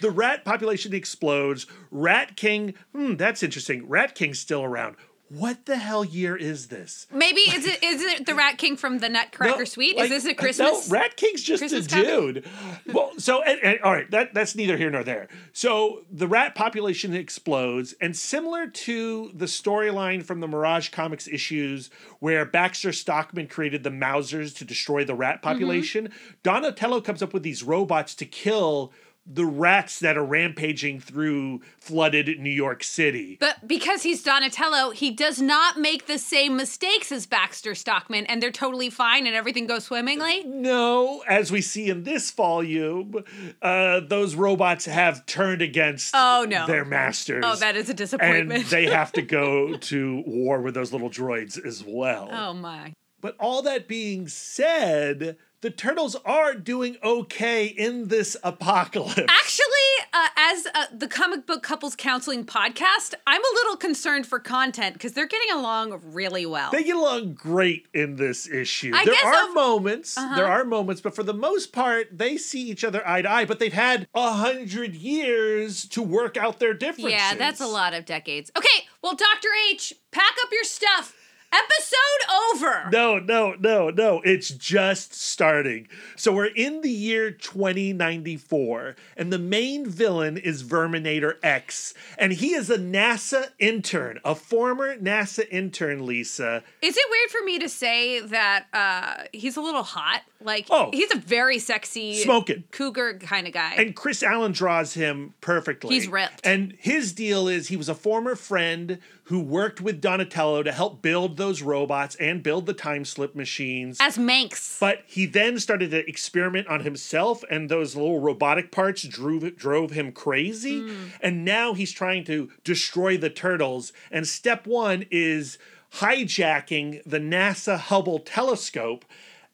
the rat population explodes. Rat King, hmm, that's interesting. Rat King's still around. What the hell year is this? Maybe is it is it the Rat King from the Nutcracker No, Suite? like, is this a Christmas? No, Rat King's just Christmas a dude. well, so and, and- all right, that that's neither here nor there. So the rat population explodes, and similar to the storyline from the Mirage Comics issues, where Baxter Stockman created the Mausers to destroy the Mm-hmm. rat population, Donatello comes up with these robots to kill the rats that are rampaging through flooded New York City. But because he's Donatello, he does not make the same mistakes as Baxter Stockman, and they're totally fine and everything goes swimmingly. No, as we see in this volume, uh, those robots have turned against Oh, no. their masters. Oh, that is a disappointment. and they have to go to war with those little droids as well. oh my. But all that being said, the turtles are doing okay in this apocalypse. Actually, uh, as uh, the comic book couples counseling podcast, I'm a little concerned for content because they're getting along really well. They get along great in this issue. I there are of- moments, Uh-huh. there are moments, but for the most part, they see each other eye to eye. But they've had a hundred years to work out their differences. yeah, that's a lot of decades. Okay, well, Dr. H, pack up your stuff. Episode over. No, no, no, no. It's just starting. So we're in the year 2094, and the main villain is Verminator X. And he is a NASA intern, a former NASA intern, Lisa. Is it weird for me to say that uh, he's a little hot? Like, Oh. he's a very sexy, Smoking. cougar kind of guy. And Chris Allen draws him perfectly. He's ripped. And his deal is he was a former friend who worked with Donatello to help build those robots and build the time slip machines. As Manx. But he then started to experiment on himself, and those little robotic parts drove drove him crazy. Mm. And now he's trying to destroy the turtles. And step one is hijacking the NASA Hubble telescope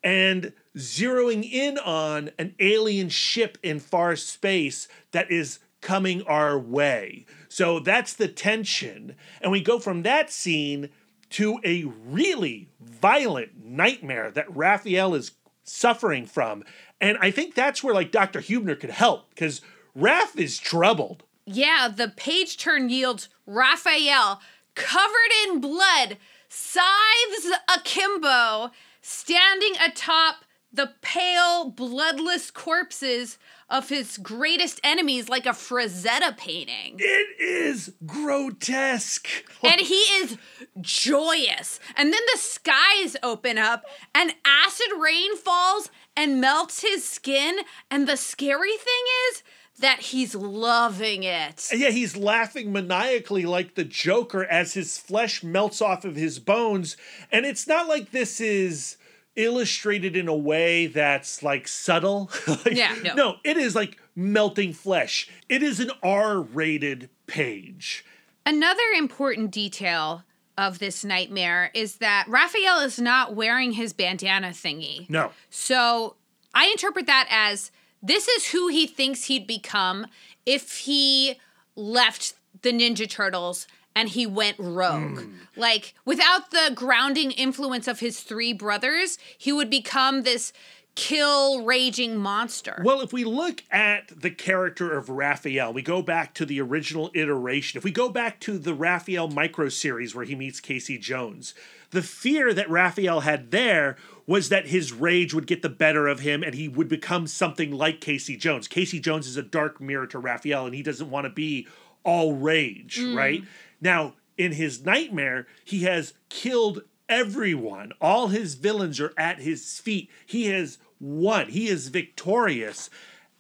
and zeroing in on an alien ship in far space that is coming our way. So that's the tension. And we go from that scene to a really violent nightmare that Raphael is suffering from. And I think that's where like Dr. Huebner could help because Raph is troubled. Yeah, the page turn yields Raphael covered in blood, scythes akimbo, standing atop the pale, bloodless corpses of his greatest enemies like a Frazetta painting. It is grotesque. And he is joyous. And then the skies open up and acid rain falls and melts his skin. And the scary thing is that he's loving it. Yeah, he's laughing maniacally like the Joker as his flesh melts off of his bones. And it's not like this is illustrated in a way that's like subtle. Like, Yeah, no. No, it is like melting flesh. It is an R rated page. Another important detail of this nightmare is that Raphael is not wearing his bandana thingy. No. So I interpret that as this is who he thinks he'd become if he left the Ninja Turtles and he went rogue. Hmm. Like, without the grounding influence of his three brothers, he would become this kill raging monster. Well, if we look at the character of Raphael, we go back to the original iteration. If we go back to the Raphael micro series where he meets Casey Jones, the fear that Raphael had there was that his rage would get the better of him and he would become something like Casey Jones. Casey Jones is a dark mirror to Raphael and he doesn't want to be all rage, mm. right? Now, in his nightmare, he has killed everyone. All his villains are at his feet. He has won. He is victorious.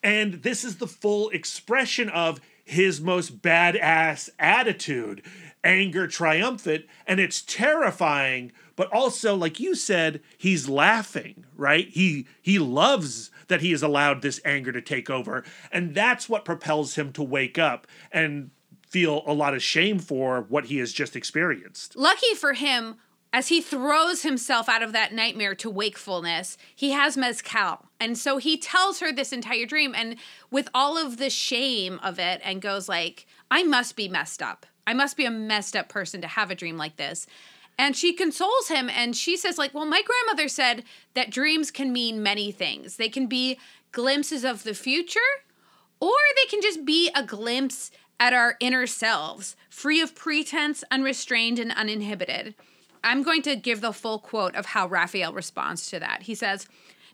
And this is the full expression of his most badass attitude anger triumphant. And it's terrifying, but also, like you said, he's laughing, right? He he loves that he has allowed this anger to take over. And that's what propels him to wake up and feel a lot of shame for what he has just experienced. Lucky for him, as he throws himself out of that nightmare to wakefulness, he has Mezcal. And so he tells her this entire dream and with all of the shame of it and goes like, I must be messed up. I must be a messed up person to have a dream like this. And she consoles him and she says like, "Well, my grandmother said that dreams can mean many things. They can be glimpses of the future or they can just be a glimpse at our inner selves, free of pretense, unrestrained, and uninhibited. I'm going to give the full quote of how Raphael responds to that. He says,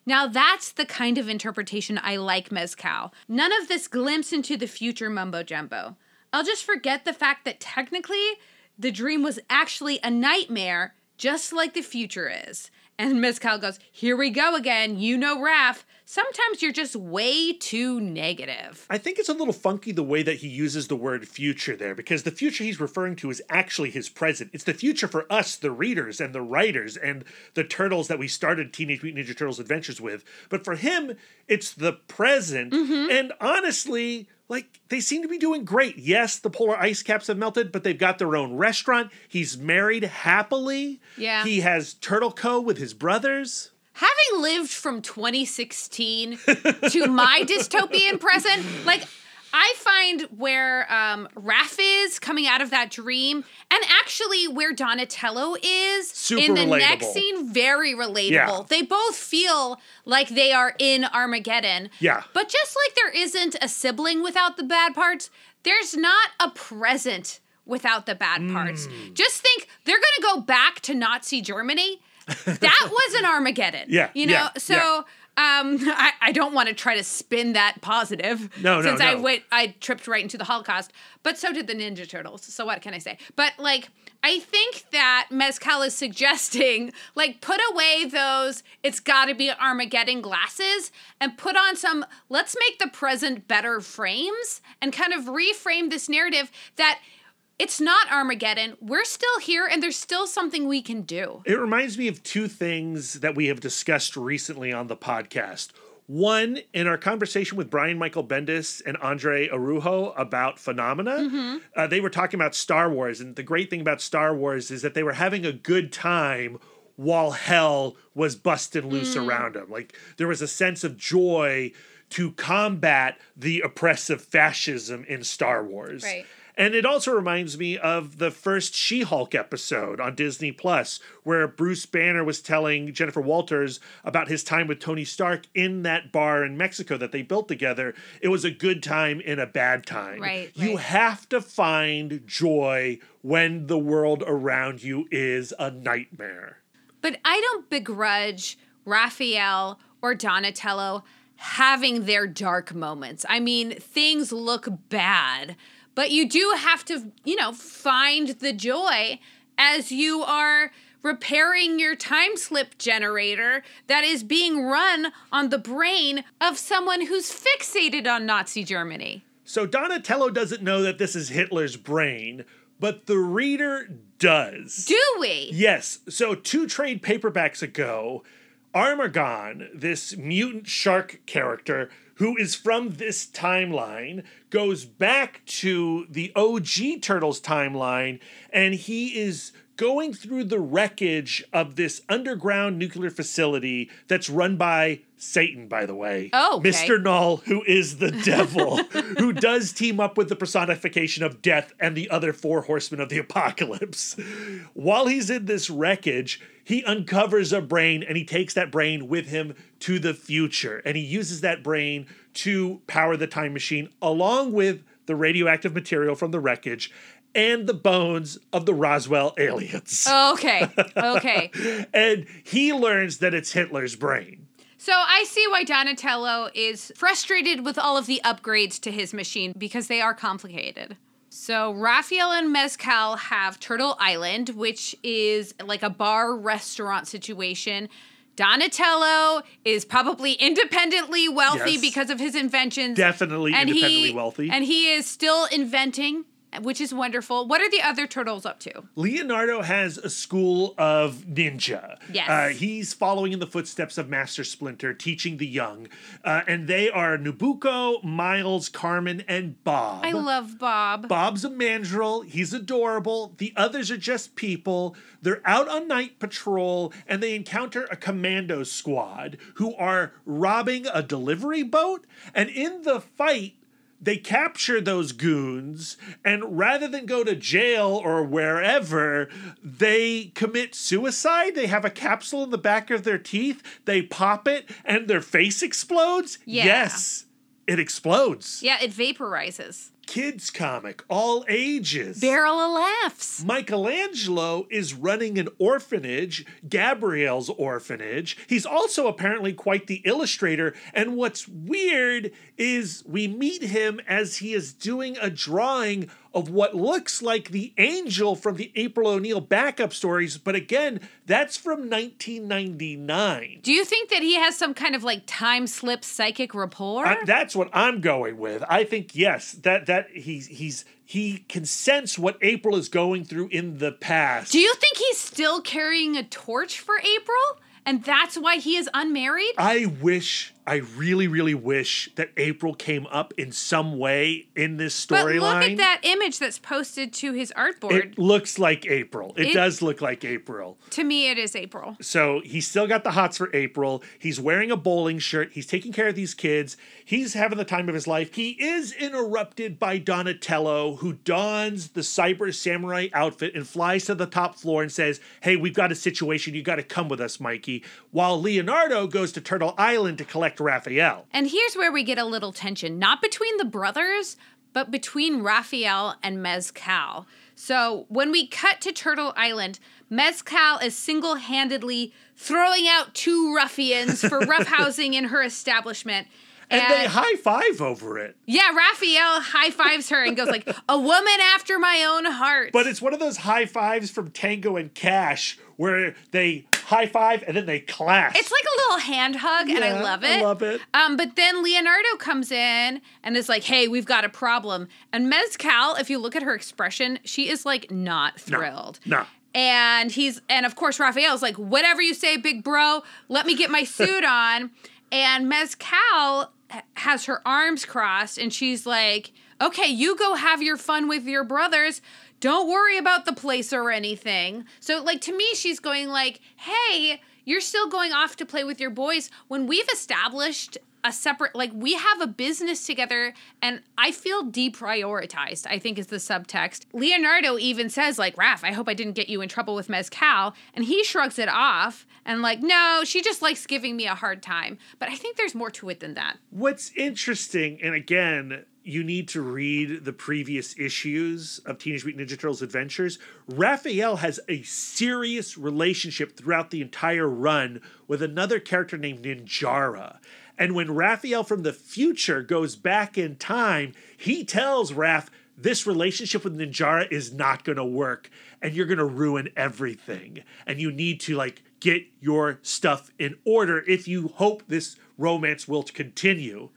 Now that's the kind of interpretation I like, Mezcal. None of this glimpse into the future mumbo jumbo. I'll just forget the fact that technically the dream was actually a nightmare, just like the future is. And Mezcal goes, Here we go again. You know, Raph. Sometimes you're just way too negative. I think it's a little funky the way that he uses the word future there, because the future he's referring to is actually his present. It's the future for us, the readers and the writers and the turtles that we started Teenage Mutant Ninja Turtles Adventures with. But for him, it's the present. Mm-hmm. And honestly, like they seem to be doing great. Yes, the polar ice caps have melted, but they've got their own restaurant. He's married happily. Yeah. He has Turtle Co. with his brothers. Having lived from 2016 to my dystopian present, like I find where um, Raph is coming out of that dream, and actually where Donatello is Super in the relatable. next scene, very relatable. Yeah. They both feel like they are in Armageddon. Yeah. But just like there isn't a sibling without the bad parts, there's not a present without the bad parts. Hmm. Just think they're going to go back to Nazi Germany. That was an Armageddon. Yeah, You know, yeah, so yeah. um I, I don't want to try to spin that positive. No, no, Since I went I tripped right into the Holocaust. But so did the Ninja Turtles. So what can I say? But like I think that Mezcal is suggesting, like, put away those it's gotta be Armageddon glasses and put on some let's make the present better frames and kind of reframe this narrative that it's not Armageddon. We're still here and there's still something we can do. It reminds me of two things that we have discussed recently on the podcast. One, in our conversation with Brian Michael Bendis and Andre Araujo about Phenomena, uh, they were talking about Star Wars. And the great thing about Star Wars is that they were having a good time while hell was busting loose around them. Like there was a sense of joy to combat the oppressive fascism in Star Wars. Right. And it also reminds me of the first She Hulk episode on Disney Plus, where Bruce Banner was telling Jennifer Walters about his time with Tony Stark in that bar in Mexico that they built together. It was a good time in a bad time. Right, You right. have to find joy when the world around you is a nightmare. But I don't begrudge Raphael or Donatello having their dark moments. I mean, things look bad, but you do have to, you know, find the joy as you are repairing your time slip generator that is being run on the brain of someone who's fixated on Nazi Germany. So Donatello doesn't know that this is Hitler's brain, but the reader does. Do we? Yes. So two trade paperbacks ago, Armagon, this mutant shark character who is from this timeline, goes back to the OG Turtles timeline and he is going through the wreckage of this underground nuclear facility that's run by Satan, by the way. Oh, okay. Mr. Null, who is the devil, who does team up with the personification of death and the other four horsemen of the apocalypse. While he's in this wreckage, he uncovers a brain and he takes that brain with him to the future. And he uses that brain to power the time machine along with the radioactive material from the wreckage and the bones of the Roswell aliens. Okay. Okay. And he learns that it's Hitler's brain. So I see why Donatello is frustrated with all of the upgrades to his machine because they are complicated. So Raphael and Mezcal have Turtle Island, which is like a bar restaurant situation. Donatello is probably independently wealthy Yes. because of his inventions. Definitely independently wealthy. And he is still inventing, which is wonderful. What are the other turtles up to? Leonardo has a school of ninja. Yes. Uh, he's following in the footsteps of Master Splinter, teaching the young. Uh, and they are Nabucco, Miles, Carmen, and Bob. I love Bob. Bob's a mandrill. He's adorable. The others are just people. They're out on night patrol and they encounter a commando squad who are robbing a delivery boat. And in the fight, they capture those goons and rather than go to jail or wherever, they commit suicide. They have a capsule in the back of their teeth. They pop it and their face explodes. Yeah. Yes, it explodes. Yeah, it vaporizes. Kids comic, all ages. Barrel of laughs. Michelangelo is running an orphanage, Gabrielle's orphanage. He's also apparently quite the illustrator. And what's weird is we meet him as he is doing a drawing of what looks like the angel from the April O'Neil backup stories. But again, that's from 1999. Do you think that he has some kind of like time slip psychic rapport? I- that's what I'm going with. I think yes, that that he's he's he can sense what April is going through in the past. Do you think he's still carrying a torch for April? And that's why he is unmarried? I wish, I really, really wish that April came up in some way in this storyline. but look storyline. at that image that's posted to his artboard. It looks like April. It, It- does look like April. to me, it is April. So he's still got the hots for April. He's wearing a bowling shirt. He's taking care of these kids. He's having the time of his life. He is interrupted by Donatello, who dons the cyber samurai outfit and flies to the top floor and says, Hey, we've got a situation. You got to come with us, Mikey. While Leonardo goes to Turtle Island to collect Raphael. And here's where we get a little tension, not between the brothers, but between Raphael and Mezcal. So when we cut to Turtle Island, Mezcal is single handedly throwing out two ruffians for roughhousing in her establishment. And, they high five over it. yeah, Raphael high fives her and goes like, "A woman after my own heart." But it's one of those high fives from Tango and Cash where they high five and then they clash. It's like a little hand hug, and I Yeah, love I it. love it. Um, but then Leonardo comes in and is like, "Hey, we've got a problem." And Mezcal, if you look at her expression, she is like not thrilled. No. And he's and of course Raphael's like, "Whatever you say, big bro. Let me get my suit on." And Mezcal has her arms crossed, and she's like, "Okay, you go have your fun with your brothers." Don't worry about the place or anything. So, like, to me, she's going like, hey, you're still going off to play with your boys. When we've established a separate like we have a business together and i feel deprioritized i think is the subtext. Leonardo even says like raph i hope i didn't get you in trouble with mezcal. And he shrugs it off and like no she just likes giving me a hard time. But i think there's more to it than that. What's interesting, and again, you need to read the previous issues of Teenage Mutant Ninja Turtles Adventures. Raphael has a serious relationship throughout the entire run with another character named Ninjara. And when Raphael from the future goes back in time, he tells Raph, this relationship with Ninjara is not going to work and you're going to ruin everything. And you need to like get your stuff in order if you hope this romance will continue.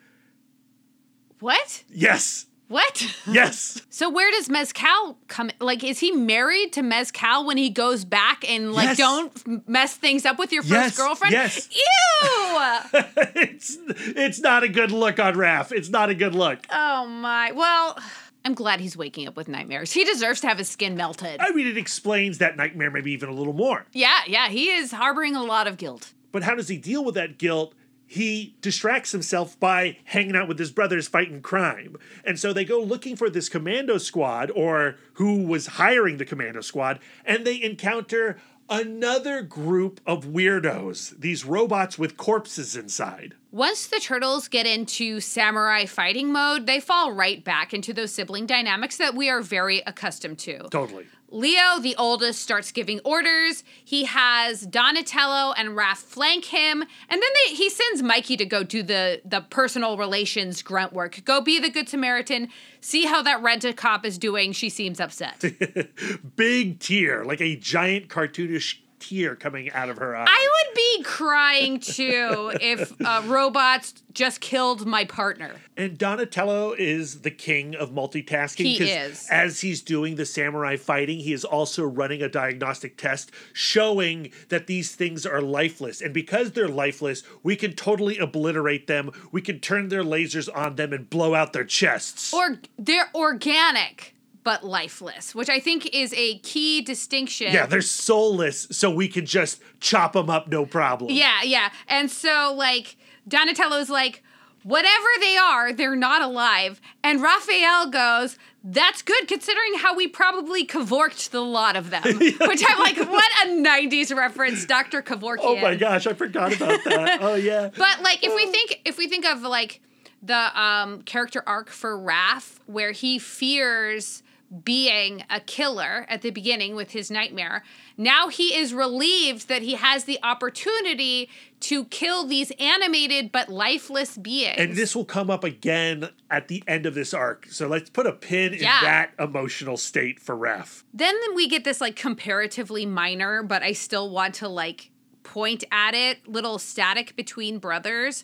What Yes. what Yes. so where does mezcal come like is he married to mezcal when he goes back and like Yes. don't mess things up with your first Yes, girlfriend yes. ew it's it's not a good look on Raph. It's not a good look. Oh my. Well, I'm glad he's waking up with nightmares. He deserves to have his skin melted. I mean, it explains that nightmare maybe even a little more. yeah, yeah, he is harboring a lot of guilt. But how does he deal with that guilt? He distracts himself by hanging out with his brothers fighting crime. And so they go looking for this commando squad or who was hiring the commando squad, and they encounter another group of weirdos, these robots with corpses inside. Once the turtles get into samurai fighting mode, they fall right back into those sibling dynamics that we are very accustomed to. Totally. Leo, the oldest, starts giving orders. He has Donatello and Raph flank him, and then they, he sends Mikey to go do the the personal relations grunt work. Go be the good Samaritan. See how that rent a cop is doing. She seems upset. Big tear, like a giant cartoonish tear coming out of her eye. I would be crying too if uh, robots just killed my partner. And Donatello is the king of multitasking. He is. As he's doing the samurai fighting, he is also running a diagnostic test showing that these things are lifeless. And because they're lifeless, we can totally obliterate them. We can turn their lasers on them and blow out their chests. Or they're organic but lifeless, which I think is a key distinction. yeah, they're soulless, so we can just chop them up no problem. Yeah, yeah. And so like Donatello's like, whatever they are, they're not alive. And Raphael goes, that's good considering how we probably cavorked the lot of them. Which I'm like, what a 90s reference, Dr. Kevorkian. Oh my gosh, I forgot about that. oh yeah. But like if we think if we think of like the um character arc for Raph where he fears being a killer at the beginning with his nightmare. Now he is relieved that he has the opportunity to kill these animated but lifeless beings. And this will come up again at the end of this arc. So let's put a pin in that emotional state for Raph. then we get this like comparatively minor, but I still want to like point at it, little static between brothers.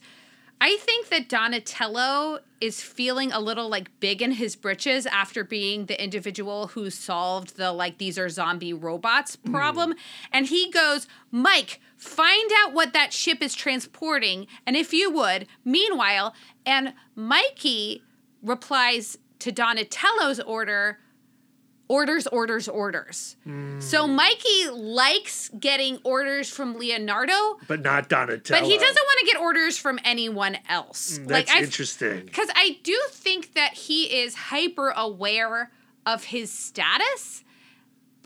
I think that Donatello is feeling a little like big in his britches after being the individual who solved the like these are zombie robots hmm. problem. And he goes, Mike, find out what that ship is transporting. And if you would, meanwhile, and Mikey replies to Donatello's order, orders, orders, orders. So Mikey likes getting orders from Leonardo, But not Donatello. but he doesn't want to get orders from anyone else. Mm, that's I interesting. because I do think that he is hyper aware of his status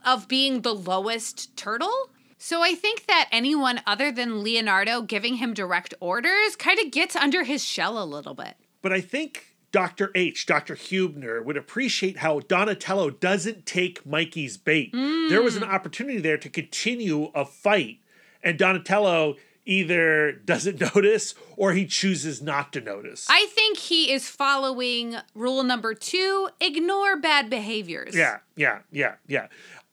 of being the lowest turtle. So I think that anyone other than Leonardo giving him direct orders kind of gets under his shell a little bit. But I think Dr. H, Dr. Huebner, would appreciate how Donatello doesn't take Mikey's bait. There was an mm. opportunity there to continue a fight, and Donatello either doesn't notice or he chooses not to notice. I think he is following rule number two ignore bad behaviors. Yeah, yeah, yeah, yeah.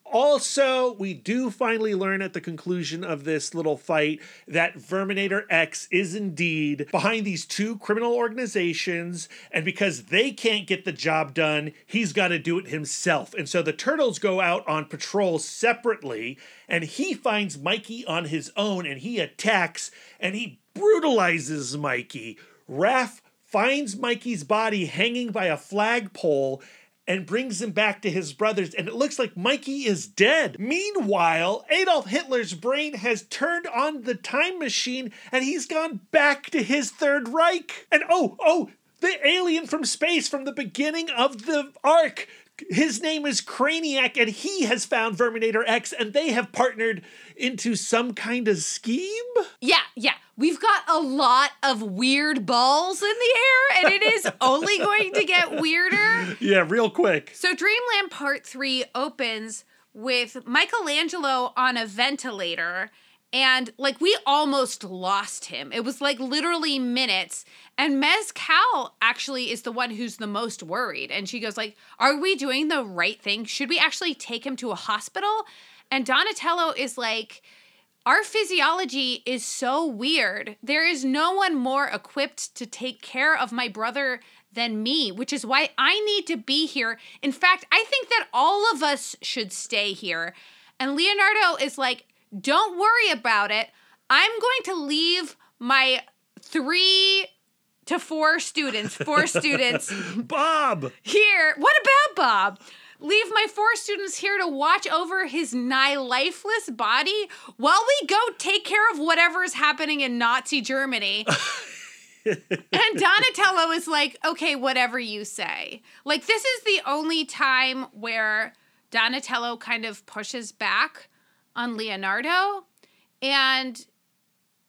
Also, we do finally learn at the conclusion of this little fight that Verminator X is indeed behind these two criminal organizations, and because they can't get the job done, he's got to do it himself. And so the turtles go out on patrol separately, and he finds Mikey on his own, and he attacks and he brutalizes Mikey. Raph finds Mikey's body hanging by a flagpole and brings him back to his brothers, and it looks like Mikey is dead. Meanwhile, Adolf Hitler's brain has turned on the time machine and he's gone back to his Third Reich. And oh, oh, the alien from space from the beginning of the arc. His name is Craniac, and he has found Verminator X, and they have partnered into some kind of scheme. Yeah, yeah. We've got a lot of weird balls in the air, and it is only going to get weirder. Yeah, real quick. So, Dreamland Part 3 opens with Michelangelo on a ventilator, and like we almost lost him. It was like literally minutes. And Mezcal actually is the one who's the most worried. And she goes, like, are we doing the right thing? Should we actually take him to a hospital? And Donatello is like, our physiology is so weird. There is no one more equipped to take care of my brother than me, which is why I need to be here. In fact, I think that all of us should stay here. And Leonardo is like, don't worry about it. I'm going to leave my three to four students, four students Bob! here. What about Bob? Leave my four students here to watch over his nigh lifeless body while we go take care of whatever is happening in Nazi Germany. and Donatello is like, okay, whatever you say. Like, this is the only time where Donatello kind of pushes back on Leonardo. And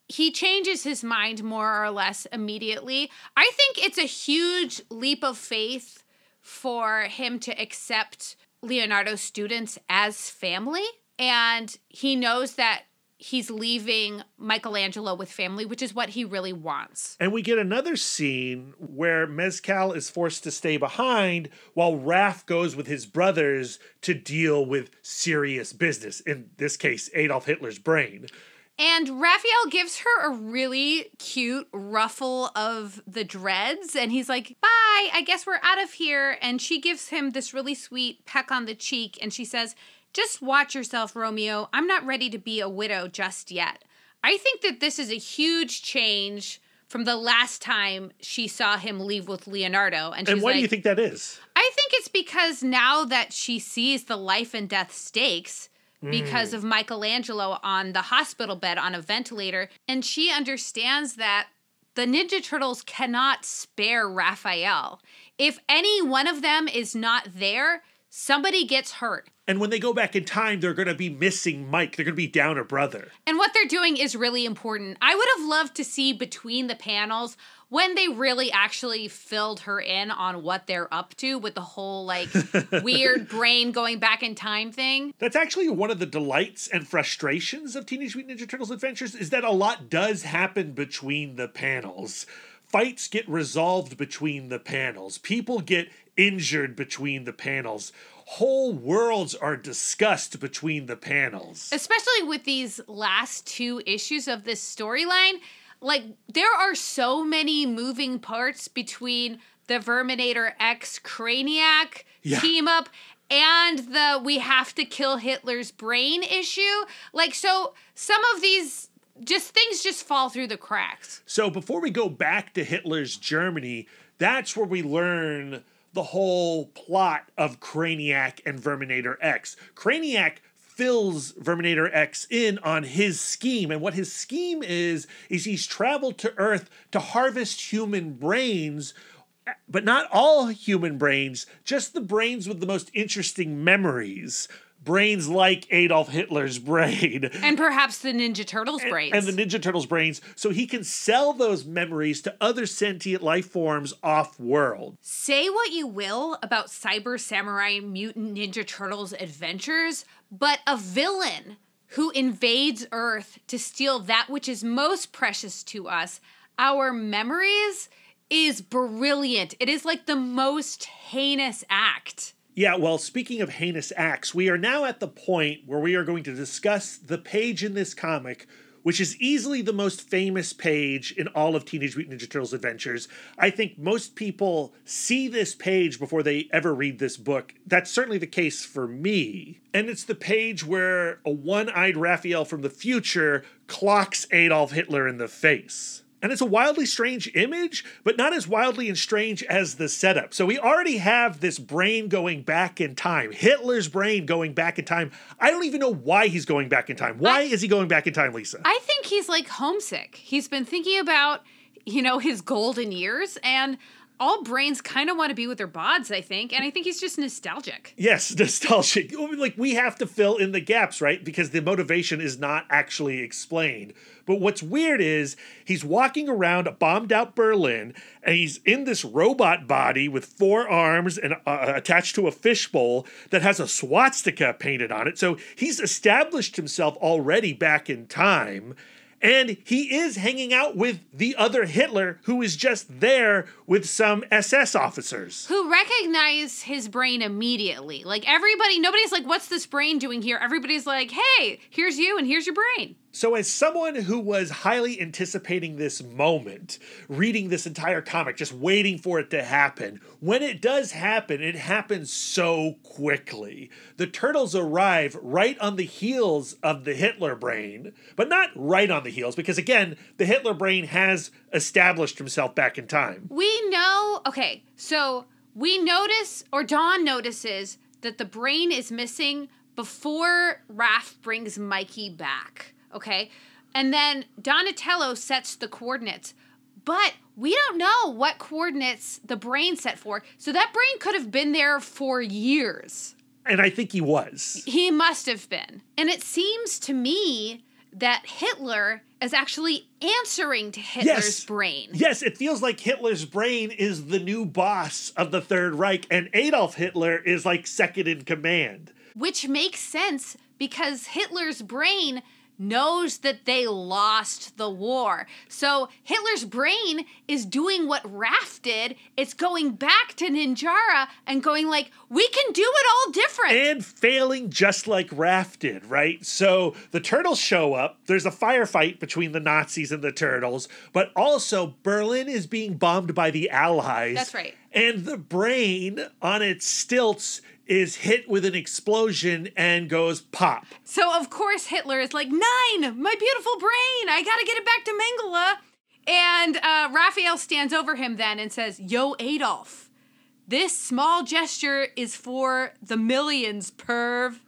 he changes his mind more or less immediately. I think it's a huge leap of faith for him to accept Leonardo's students as family. And he knows that he's leaving Michelangelo with family, which is what he really wants. And we get another scene where Mezcal is forced to stay behind while Raph goes with his brothers to deal with serious business, in this case, Adolf Hitler's brain. And Raphael gives her a really cute ruffle of the dreads, and he's like, Bye, I guess we're out of here. And she gives him this really sweet peck on the cheek, and she says, Just watch yourself, Romeo. I'm not ready to be a widow just yet. I think that this is a huge change from the last time she saw him leave with Leonardo. And, And why like, do you think that is? I think it's because now that she sees the life and death stakes because mm. of Michelangelo on the hospital bed on a ventilator, and she understands that the Ninja Turtles cannot spare Raphael. If any one of them is not there, somebody gets hurt. And when they go back in time, they're going to be missing Mike. They're going to be down a brother. And what they're doing is really important. I would have loved to see between the panels when they really actually filled her in on what they're up to with the whole like weird brain going back in time thing. That's actually one of the delights and frustrations of Teenage Mutant Ninja Turtles Adventures is that a lot does happen between the panels. Fights get resolved between the panels. People get injured between the panels. Whole worlds are discussed between the panels. especially with these last two issues of this storyline like there are so many moving parts between the verminator x craniac Yeah. team up and the we have to kill hitler's brain issue like so some of these just things just fall through the cracks So before we go back to Hitler's Germany, that's where we learn the whole plot of Craniac and Verminator X. Craniac fills Verminator X in on his scheme, and what his scheme is is he's traveled to Earth to harvest human brains. But not all human brains, just the brains with the most interesting memories. Brains like Adolf Hitler's brain. And perhaps the Ninja Turtles brains. And the Ninja Turtles brains, so he can sell those memories to other sentient life forms off world. Say what you will about Cyber Samurai Mutant Ninja Turtles adventures, but a villain who invades Earth to steal that which is most precious to us, our memories, is brilliant. It is like the most heinous act. Yeah, well, speaking of heinous acts, we are now at the point where we are going to discuss the page in this comic, which is easily the most famous page in all of Teenage Mutant Ninja Turtles adventures. I think most people see this page before they ever read this book. That's certainly the case for me. And it's the page where a one eyed Raphael from the future clocks Adolf Hitler in the face. And it's a wildly strange image, but not as wildly and strange as the setup. So we already have this brain going back in time, Hitler's brain going back in time. I don't even know why he's going back in time. Why I- is he going back in time, Lisa? I think he's like homesick. He's been thinking about, you know, his golden years, and all brains kind of want to be with their bods, I think. And I think he's just nostalgic. Yes, nostalgic. Like we have to fill in the gaps, right? Because the motivation is not actually explained. But what's weird is he's walking around a bombed out Berlin and he's in this robot body with four arms and uh, attached to a fishbowl that has a swastika painted on it. So he's established himself already back in time. And he is hanging out with the other Hitler who is just there with some SS officers. Who recognize his brain immediately. Like everybody, nobody's like, what's this brain doing here? Everybody's like, hey, here's you and here's your brain. So, as someone who was highly anticipating this moment, reading this entire comic, just waiting for it to happen, when it does happen, it happens so quickly. The turtles arrive right on the heels of the Hitler brain, but not right on the heels, because again, the Hitler brain has established himself back in time. We know, okay, so we notice, or Dawn notices, that the brain is missing before Raph brings Mikey back, okay? And then Donatello sets the coordinates. But we don't know what coordinates the brain set for. So that brain could have been there for years. And I think he was. He must have been. And it seems to me that Hitler is actually answering to Hitler's Yes. brain. Yes, it feels like Hitler's brain is the new boss of the Third Reich, and Adolf Hitler is like second in command. Which makes sense because Hitler's brain knows that they lost the war. So Hitler's brain is doing what Raph did. It's going back to Ninjara and going like, we can do it all different. and failing just like Raph did, right? So the turtles show up. There's a firefight between the Nazis and the turtles, but also Berlin is being bombed by the Allies. That's right. And the brain on its stilts is hit with an explosion and goes pop. So of course Hitler is like, nine, my beautiful brain. I gotta get it back to Mengele. And uh, Raphael stands over him then and says, Yo, Adolf, this small gesture is for the millions, perv.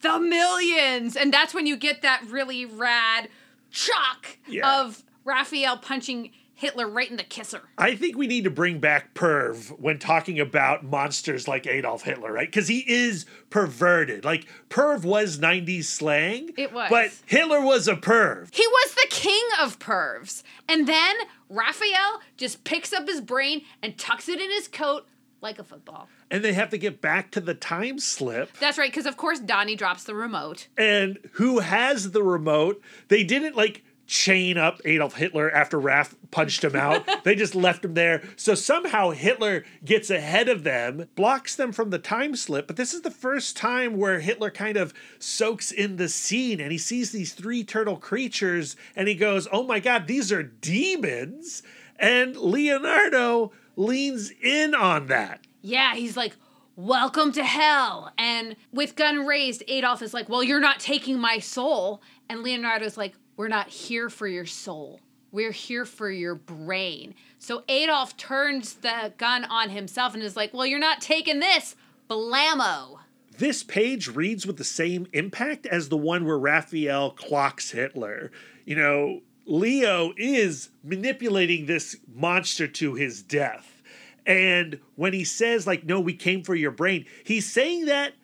The millions. And that's when you get that really rad shock Yeah. of Raphael punching Hitler right in the kisser. I think we need to bring back Perv when talking about monsters like Adolf Hitler, right? Because he is perverted. Like, Perv was 90s slang. It was. But Hitler was a perv. He was the king of pervs. And then Raphael just picks up his brain and tucks it in his coat like a football. And they have to get back to the time slip. That's right, because of course Donnie drops the remote. And who has the remote? They didn't like chain up Adolf Hitler after Raph punched him out. they just left him there. So somehow Hitler gets ahead of them, blocks them from the time slip. But this is the first time where Hitler kind of soaks in the scene and he sees these three turtle creatures and he goes, Oh my God, these are demons. And Leonardo leans in on that. Yeah, he's like, Welcome to hell. And with gun raised, Adolf is like, Well, you're not taking my soul. And Leonardo's like, We're not here for your soul. We're here for your brain. So Adolf turns the gun on himself and is like, Well, you're not taking this. Blammo. This page reads with the same impact as the one where Raphael clocks Hitler. You know, Leo is manipulating this monster to his death. And when he says, like, no, we came for your brain, he's saying that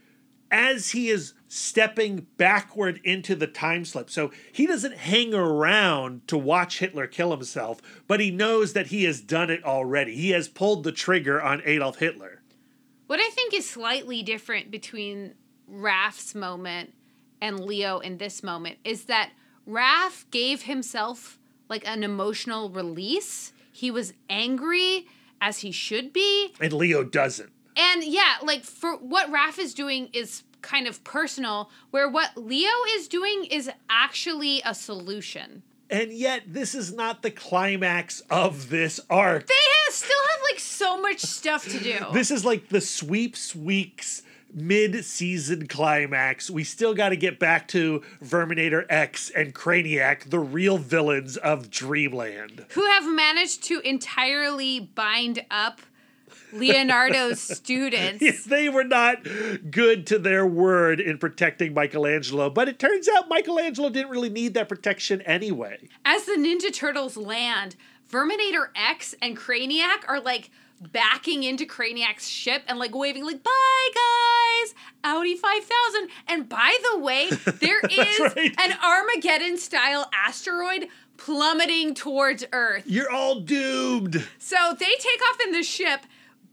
as he is stepping backward into the time slip. So he doesn't hang around to watch Hitler kill himself, but he knows that he has done it already. He has pulled the trigger on Adolf Hitler. What I think is slightly different between Raph's moment and Leo in this moment is that Raph gave himself like an emotional release. He was angry as he should be. And Leo doesn't. And yeah, like for what Raph is doing is kind of personal, where what Leo is doing is actually a solution. And yet, this is not the climax of this arc. They have, still have like so much stuff to do. This is like the sweeps weeks mid-season climax. We still got to get back to Verminator X and Craniac, the real villains of Dreamland. Who have managed to entirely bind up Leonardo's students. Yes, they were not good to their word in protecting Michelangelo, but it turns out Michelangelo didn't really need that protection anyway. As the Ninja Turtles land, Verminator X and Craniac are like backing into Craniac's ship and like waving like bye guys Audi 5000 and by the way there is right. an Armageddon style asteroid plummeting towards Earth You're all doomed. so they take off in the ship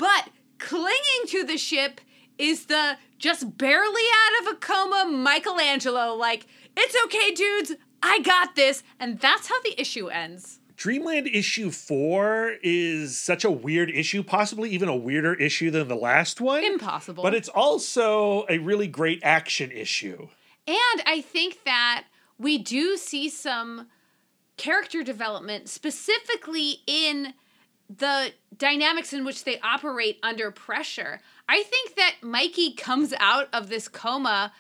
but clinging to the ship is the just barely out of a coma Michelangelo like it's okay dudes I got this and that's how the issue ends Dreamland issue four is such a weird issue, possibly even a weirder issue than the last one. impossible But it's also a really great action issue. And I think that we do see some character development specifically in the dynamics in which they operate under pressure. I think that Mikey comes out of this coma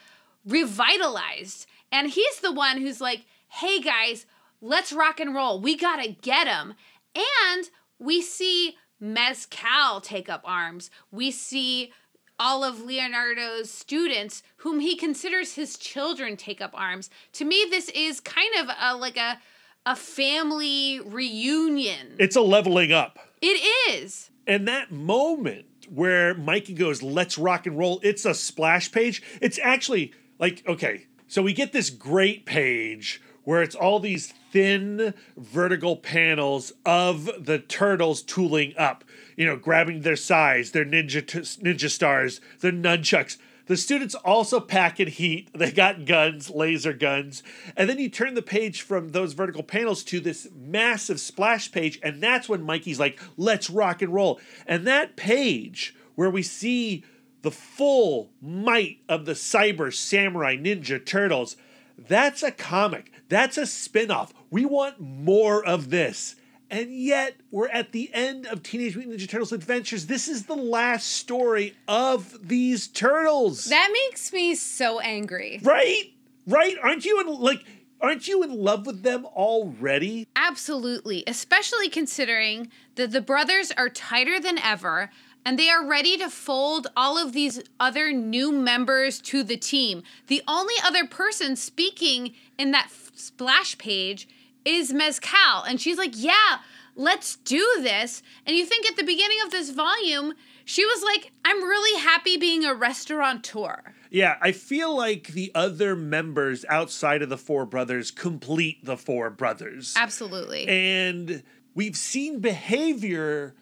revitalized, and he's the one who's like, hey guys, let's rock and roll. We gotta get him. And we see Mezcal take up arms. We see all of Leonardo's students, whom he considers his children, take up arms. To me, this is kind of a like a a family reunion. It's a leveling up. It is. And that moment where Mikey goes, let's rock and roll, it's a splash page. It's actually like, okay, so we get this great page where it's all these thin vertical panels of the turtles tooling up, you know, grabbing their size, their ninja t- ninja stars, their nunchucks. The students also pack in heat. They got guns, laser guns. And then you turn the page from those vertical panels to this massive splash page. And that's when Mikey's like, let's rock and roll. And that page where we see the full might of the Cyber Samurai Ninja Turtles, that's a comic. That's a spin off. We want more of this. And yet, we're at the end of Teenage Mutant Ninja Turtles Adventures. This is the last story of these turtles. That makes me so angry. right? Right? Aren't you in like aren't you in love with them already? Absolutely, especially considering that the brothers are tighter than ever and they are ready to fold all of these other new members to the team. The only other person speaking in that f- splash page is Mezcal, and she's like, Yeah, let's do this. And you think at the beginning of this volume, she was like, I'm really happy being a restaurateur. Yeah, I feel like the other members outside of the four brothers complete the four brothers. Absolutely. And we've seen behavior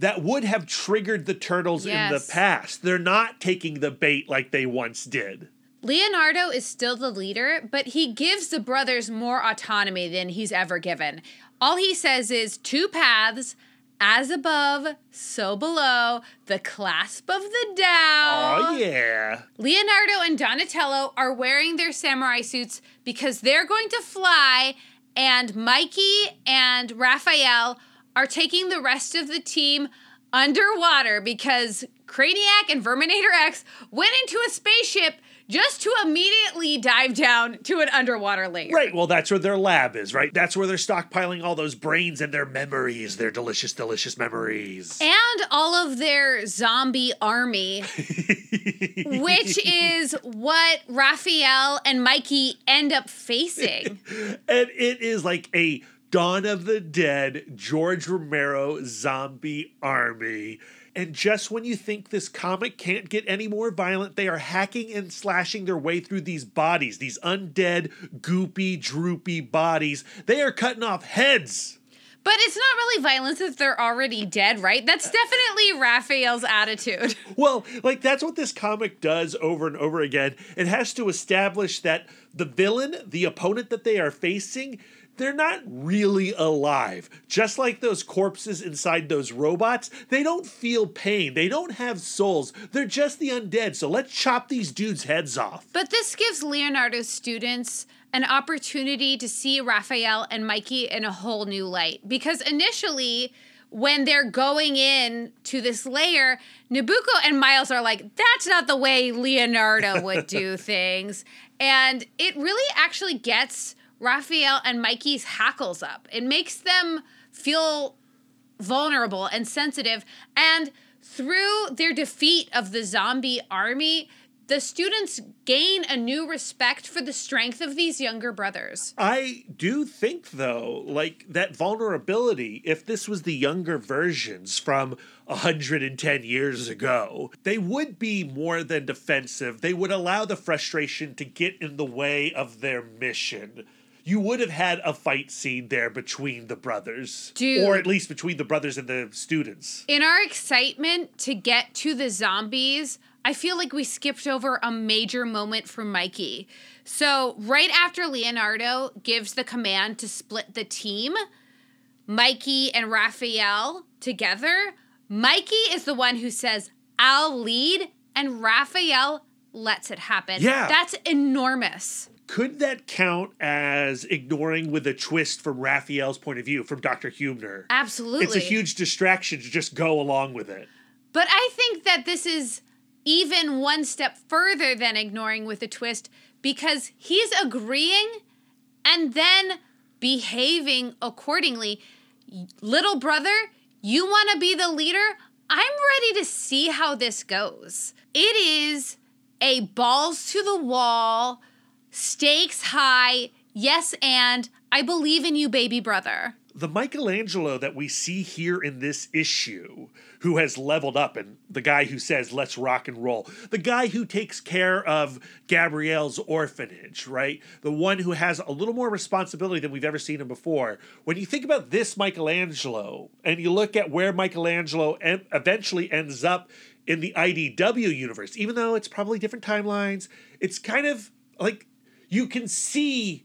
that would have triggered the turtles in the past. They're not taking the bait like they once did. Leonardo is still the leader, but he gives the brothers more autonomy than he's ever given. All he says is two paths, as above, so below, the clasp of the Tao. Oh, yeah. Leonardo and Donatello are wearing their samurai suits because they're going to fly, and Mikey and Raphael are taking the rest of the team underwater because Craniac and Verminator X went into a spaceship just to immediately dive down to an underwater layer. Right. Well, that's where their lab is, right? That's where they're stockpiling all those brains and their memories, their delicious, delicious memories. And all of their zombie army, which is what Raphael and Mikey end up facing. and it is like a Dawn of the Dead, George Romero zombie army. And just when you think this comic can't get any more violent, they are hacking and slashing their way through these bodies, these undead, goopy, droopy bodies. They are cutting off heads. But it's not really violence if they're already dead, right? That's definitely Raphael's attitude. Well, like that's what this comic does over and over again. It has to establish that the villain, the opponent that they are facing, they're not really alive. Just like those corpses inside those robots, they don't feel pain. They don't have souls. They're just the undead. So let's chop these dudes' heads off. But this gives Leonardo's students an opportunity to see Raphael and Mikey in a whole new light. Because initially, when they're going in to this layer, Nabucco and Miles are like, that's not the way Leonardo would do things. And it really actually gets Raphael and Mikey's hackles up. It makes them feel vulnerable and sensitive. And through their defeat of the zombie army, the students gain a new respect for the strength of these younger brothers. I do think, though, like that vulnerability, if this was the younger versions from 110 years ago, they would be more than defensive. They would allow the frustration to get in the way of their mission. You would have had a fight scene there between the brothers. Dude. Or at least between the brothers and the students. In our excitement to get to the zombies, I feel like we skipped over a major moment for Mikey. So, right after Leonardo gives the command to split the team, Mikey and Raphael together, Mikey is the one who says, I'll lead, and Raphael lets it happen. Yeah. That's enormous. Could that count as ignoring with a twist from Raphael's point of view, from Dr. Huebner? Absolutely. It's a huge distraction to just go along with it. But I think that this is even one step further than ignoring with a twist because he's agreeing and then behaving accordingly. Little brother, you want to be the leader? I'm ready to see how this goes. It is a balls to the wall, stakes high, yes, and I believe in you, baby brother. the Michelangelo that we see here in this issue, who has leveled up, and the guy who says, let's rock and roll, the guy who takes care of Gabrielle's orphanage, right? The one who has a little more responsibility than we've ever seen him before. When you think about this Michelangelo, and you look at where Michelangelo en- eventually ends up in the IDW universe, even though it's probably different timelines, it's kind of like you can see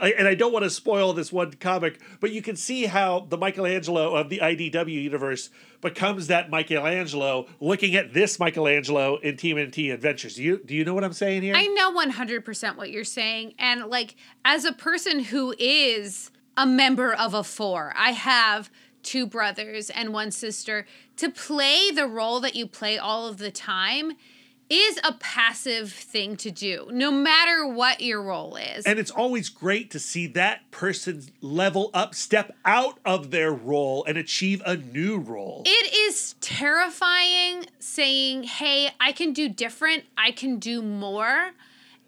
and I don't want to spoil this one comic, but you can see how the Michelangelo of the IDW universe becomes that Michelangelo looking at this Michelangelo in Team TMNT Adventures. Do you do you know what I'm saying here? I know 100% what you're saying. And like, as a person who is a member of a four, I have two brothers and one sister. To play the role that you play all of the time is a passive thing to do, no matter what your role is. and it's always great to see that person level up, step out of their role, and achieve a new role. It is terrifying saying, hey, I can do different, I can do more.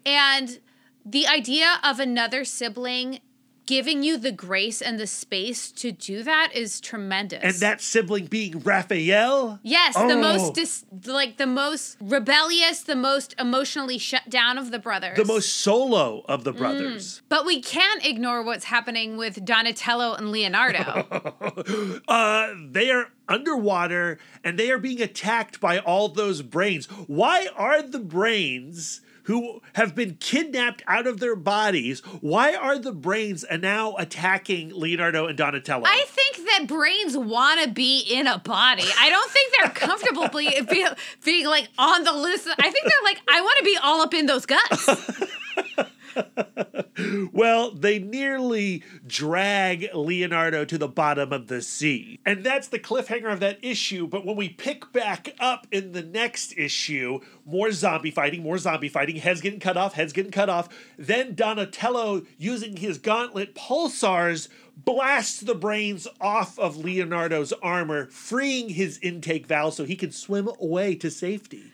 And the idea of another sibling giving you the grace and the space to do that is tremendous. and that sibling being Raphael. Yes, Oh. the most oh. dis- like the most rebellious, the most emotionally shut down of the brothers. The most solo of the brothers. But we can't ignore what's happening with Donatello and Leonardo. uh, they are underwater and they are being attacked by all those brains. Why are the brains who have been kidnapped out of their bodies? Why are the brains now attacking Leonardo and Donatello? I think that brains want to be in a body. I don't think they're comfortable be, be, being like on the loose. I think they're like, I want to be all up in those guts. well, they nearly drag Leonardo to the bottom of the sea. And that's the cliffhanger of that issue. But when we pick back up in the next issue, more zombie fighting, more zombie fighting, heads getting cut off, heads getting cut off. Then Donatello, using his gauntlet pulsars, blasts the brains off of Leonardo's armor, freeing his intake valve so he can swim away to safety.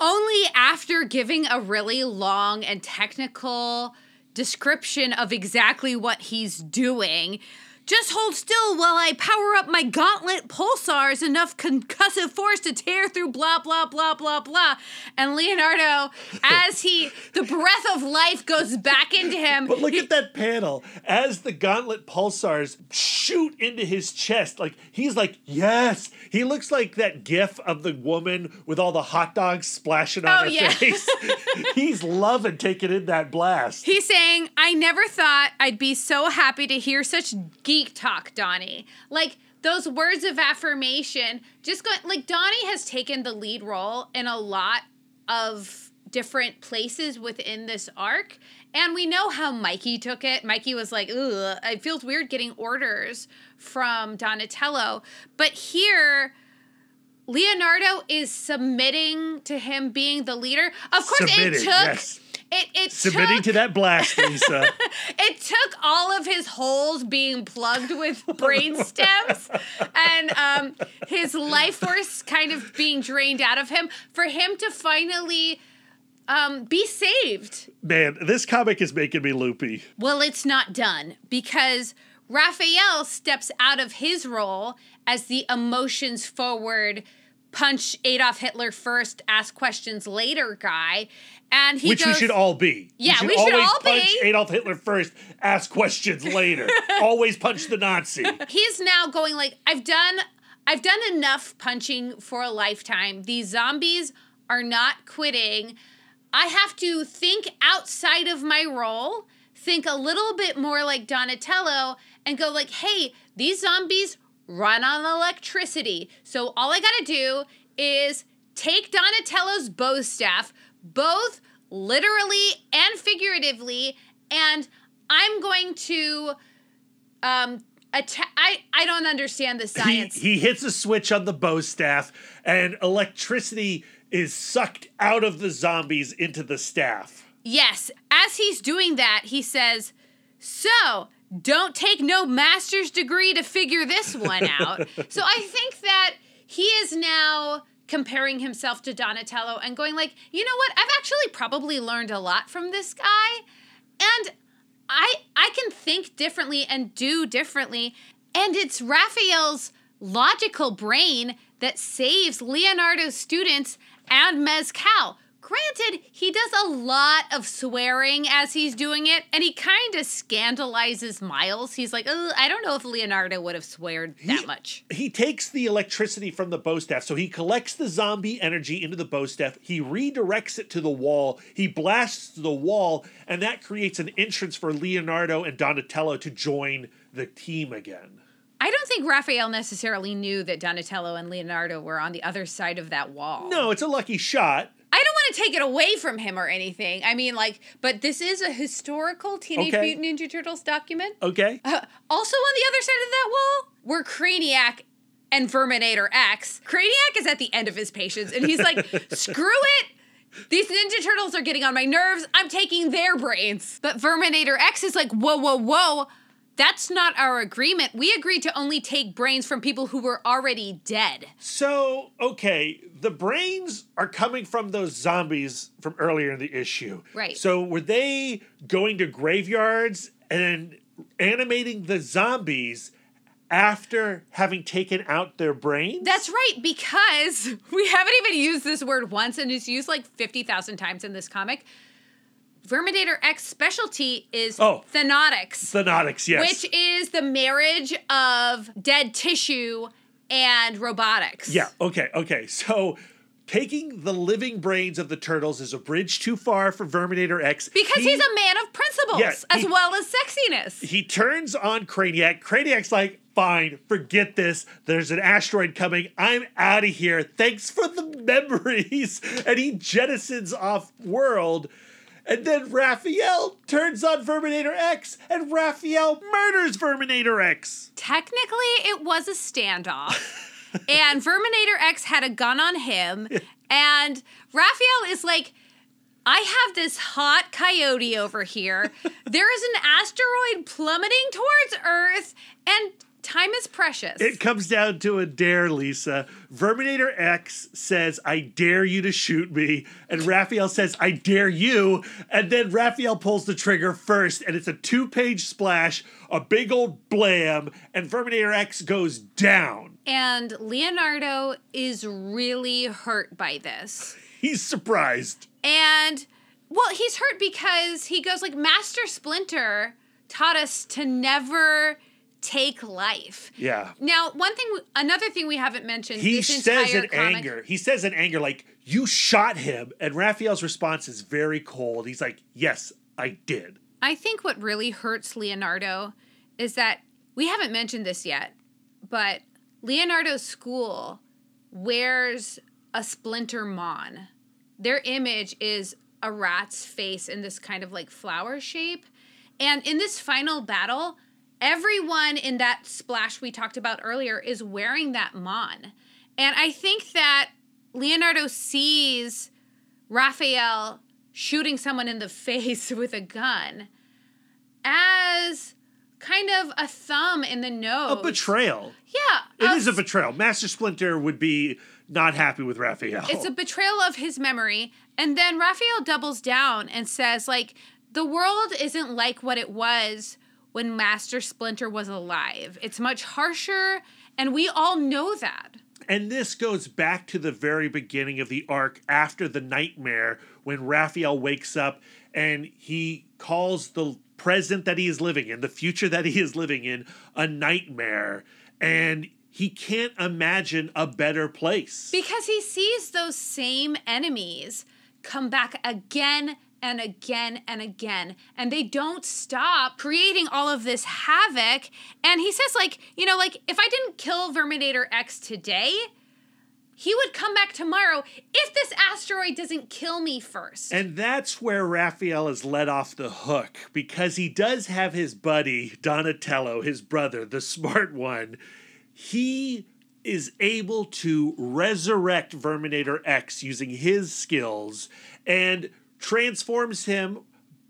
Only after giving a really long and technical description of exactly what he's doing just hold still while I power up my gauntlet pulsars enough concussive force to tear through blah blah blah blah blah. And Leonardo, as he the breath of life goes back into him. But look he- at that panel as the gauntlet pulsars shoot into his chest. Like he's like, yes. He looks like that gif of the woman with all the hot dogs splashing on Oh, her yeah. face. he's loving taking in that blast. He's saying, I never thought I'd be so happy to hear such geek talk, Donnie. Like those words of affirmation, just going like Donnie has taken the lead role in a lot of different places within this arc. And we know how Mikey took it. Mikey was like, ugh, it feels weird getting orders from Donatello. But here, Leonardo is submitting to him being the leader. Of course, it took yes. it it Submitting took, to that blast, Lisa. it took all of his holes being plugged with brain stems and um, his life force kind of being drained out of him for him to finally um, be saved. Man, this comic is making me loopy. Well, it's not done because Raphael steps out of his role as the emotions forward, punch Adolf Hitler first, ask questions later guy. And he Which we should all be. Yeah, we should always all be. Adolf Hitler first, ask questions later. always punch the Nazi. he's now going like I've done I've done enough punching for a lifetime. These zombies are not quitting. I have to think outside of my role, think a little bit more like Donatello and go like, "Hey, these zombies run on electricity. So all I got to do is take Donatello's bow staff, both literally and figuratively, and I'm going to um atta- I I don't understand the He, science. he hits a switch on the bow staff, and electricity is sucked out of the zombies into the staff. yes, as he's doing that, he says, "So, don't take no master's degree to figure this one out." so I think that he is now comparing himself to Donatello and going like, "You know what? I've actually probably learned a lot from this guy." And I I can think differently and do differently. And it's Raphael's logical brain that saves Leonardo's students and Mezcal. Granted, he does a lot of swearing as he's doing it, and he kind of scandalizes Miles. He's like, oh, I don't know if Leonardo would have sweared that He- much. He takes the electricity from the bow staff, so he collects the zombie energy into the bow staff. He redirects it to the wall. He blasts the wall, and that creates an entrance for Leonardo and Donatello to join the team again. I don't think Raphael necessarily knew that Donatello and Leonardo were on the other side of that wall. No, it's a lucky shot. I don't want to take it away from him or anything. I mean, like, but this is a historical Teenage Okay. Mutant Ninja Turtles document. Okay. Uh, also, on the other side of that wall were Craniac and Verminator X. Craniac is at the end of his patience, and he's like, screw it. These Ninja Turtles are getting on my nerves. I'm taking their brains. But Verminator X is like, whoa, whoa, whoa. That's not our agreement. We agreed to only take brains from people who were already dead. So, okay, the brains are coming from those zombies from earlier in the issue. Right. So, were they going to graveyards and animating the zombies after having taken out their brains? That's right, because we haven't even used this word once and it's used like 50,000 times in this comic. Verminator X specialty is Oh. thanotics, Thanotics, yes. which is the marriage of dead tissue and robotics. yeah, okay, okay. So, taking the living brains of the turtles is a bridge too far for Verminator X. Because He- he's a man of principles Yeah, as he- well as sexiness. he turns on Craniac. Craniac's like, fine, forget this. There's an asteroid coming. I'm out of here. Thanks for the memories. And he jettisons off world. And then Raphael turns on Verminator X, and Raphael murders Verminator X. Technically, it was a standoff. and Verminator X had a gun on him. And Raphael is like, I have this hot coyote over here. There is an asteroid plummeting towards Earth. And Time is precious. It comes down to a dare, Lisa. Verminator X says, I dare you to shoot me. And Raphael says, I dare you. And then Raphael pulls the trigger first, and it's a two page splash, a big old blam, and Verminator X goes down. and Leonardo is really hurt by this. He's surprised. And well, he's hurt because he goes like Master Splinter taught us to never take life. Yeah. Now, one thing, another thing we haven't mentioned. He says in comic- anger, he says in anger, like, you shot him. And Raphael's response is very cold. He's like, yes, I did. I think what really hurts Leonardo is that we haven't mentioned this yet, but Leonardo's school wears a splinter mon. Their image is a rat's face in this kind of like flower shape. And in this final battle, everyone in that splash we talked about earlier is wearing that mon. And I think that Leonardo sees Raphael shooting someone in the face with a gun as kind of a thumb in the nose. A betrayal. Yeah. It is a betrayal. Master Splinter would be not happy with Raphael. It's a betrayal of his memory. And then Raphael doubles down and says, like, the world isn't like what it was when Master Splinter was alive. It's much harsher, and we all know that. And this goes back to the very beginning of the arc after the nightmare when Raphael wakes up and he calls the present that he is living in, the future that he is living in, a nightmare. And he can't imagine a better place. Because he sees those same enemies come back again and again and again. And they don't stop creating all of this havoc. And he says, like, you know, like, if I didn't kill Verminator X today, he would come back tomorrow if this asteroid doesn't kill me first. And that's where Raphael is let off the hook because he does have his buddy, Donatello, his brother, the smart one. He is able to resurrect Verminator X using his skills and transforms him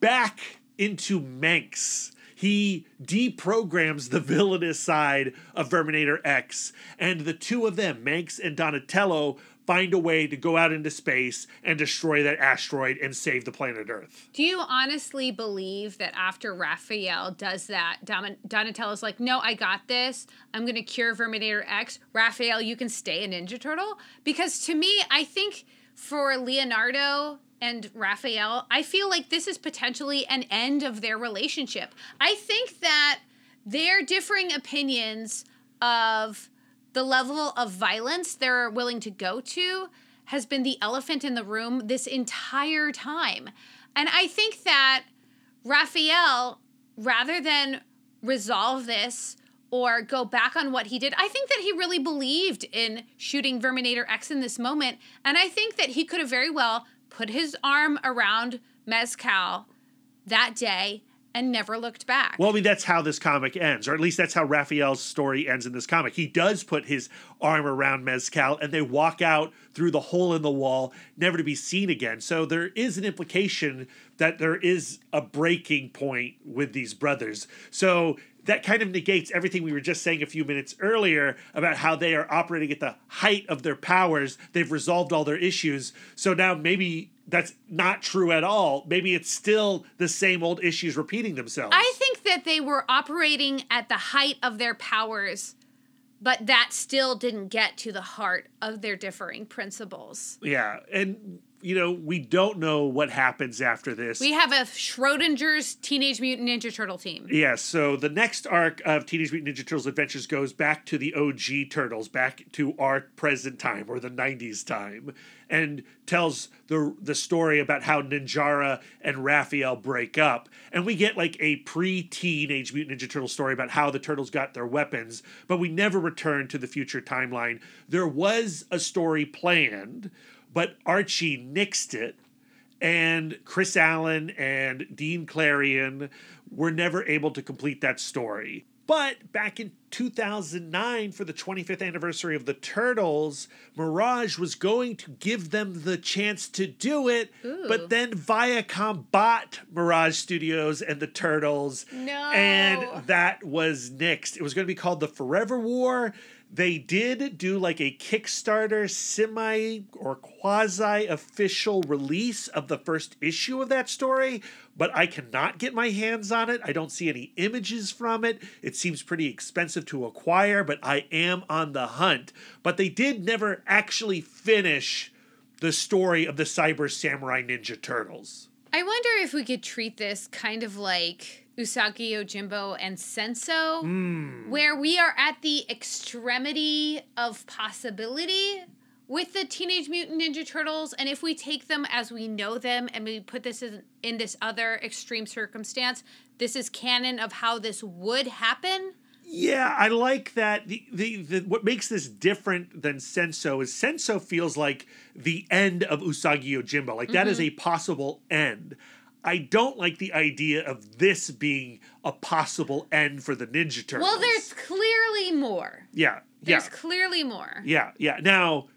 back into Manx. He deprograms the villainous side of Verminator X, and the two of them, Manx and Donatello, find a way to go out into space and destroy that asteroid and save the planet Earth. Do you honestly believe that after Raphael does that, Don- Donatello's like, no, I got this. I'm going to cure Verminator X. Raphael, you can stay a Ninja Turtle? Because to me, I think for Leonardo and Raphael, I feel like this is potentially an end of their relationship. I think that their differing opinions of the level of violence they're willing to go to has been the elephant in the room this entire time. And I think that Raphael, rather than resolve this or go back on what he did, I think that he really believed in shooting Verminator X in this moment. And I think that he could have very well put his arm around Mezcal that day and never looked back. Well, I mean, that's how this comic ends, or at least that's how Raphael's story ends in this comic. He does put his arm around Mezcal and they walk out through the hole in the wall, never to be seen again. So there is an implication that there is a breaking point with these brothers. So that kind of negates everything we were just saying a few minutes earlier about how they are operating at the height of their powers. They've resolved all their issues. So now maybe that's not true at all. Maybe it's still the same old issues repeating themselves. I think that they were operating at the height of their powers, but that still didn't get to the heart of their differing principles. yeah. And, you know, we don't know what happens after this. We have a Schrodinger's Teenage Mutant Ninja Turtle team. Yeah, so the next arc of Teenage Mutant Ninja Turtles Adventures goes back to the OG Turtles, back to our present time or the 90s time, and tells the the story about how Ninjara and Raphael break up. And we get like a pre-teenage Mutant Ninja Turtle story about how the turtles got their weapons, but we never return to the future timeline. There was a story planned, but Archie nixed it and Chris Allan and Dean Clarrain were never able to complete that story. But back in 2009, for the 25th anniversary of the Turtles, Mirage was going to give them the chance to do it, Ooh. but then Viacom bought Mirage Studios and the Turtles. No. And that was nixed. It was going to be called The Forever War. They did do like a Kickstarter semi or quasi official release of the first issue of that story, but I cannot get my hands on it. I don't see any images from it. It seems pretty expensive to acquire, but I am on the hunt. But they did never actually finish the story of the Cyber Samurai Ninja Turtles. I wonder if we could treat this kind of like Usagi Yojimbo and Senso, Hmm. where we are at the extremity of possibility with the Teenage Mutant Ninja Turtles, and if we take them as we know them and we put this in, in this other extreme circumstance, this is canon of how this would happen. Yeah, I like that. The, the the what makes this different than Senso is Senso feels like the end of Usagi Yojimbo. Like that is a possible end. I don't like the idea of this being a possible end for the Ninja Turtles. Well, there's clearly more. yeah, There's yeah, clearly more. yeah, yeah. Now,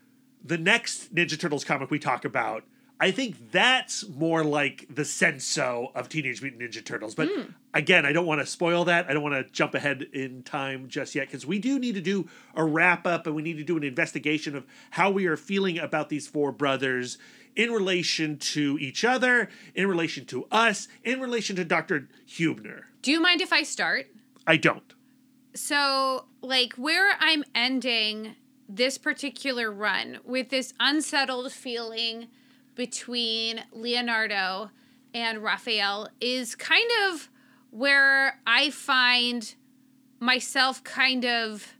the next Ninja Turtles comic we talk about, I think that's more like the Senso of Teenage Mutant Ninja Turtles. But Hmm. again, I don't want to spoil that. I don't want to jump ahead in time just yet because we do need to do a wrap up and we need to do an investigation of how we are feeling about these four brothers in relation to each other, in relation to us, in relation to Dr. Huebner. Do you mind if I start? I don't. so like where i'm ending this particular run with this unsettled feeling between leonardo and raphael is kind of where i find myself kind of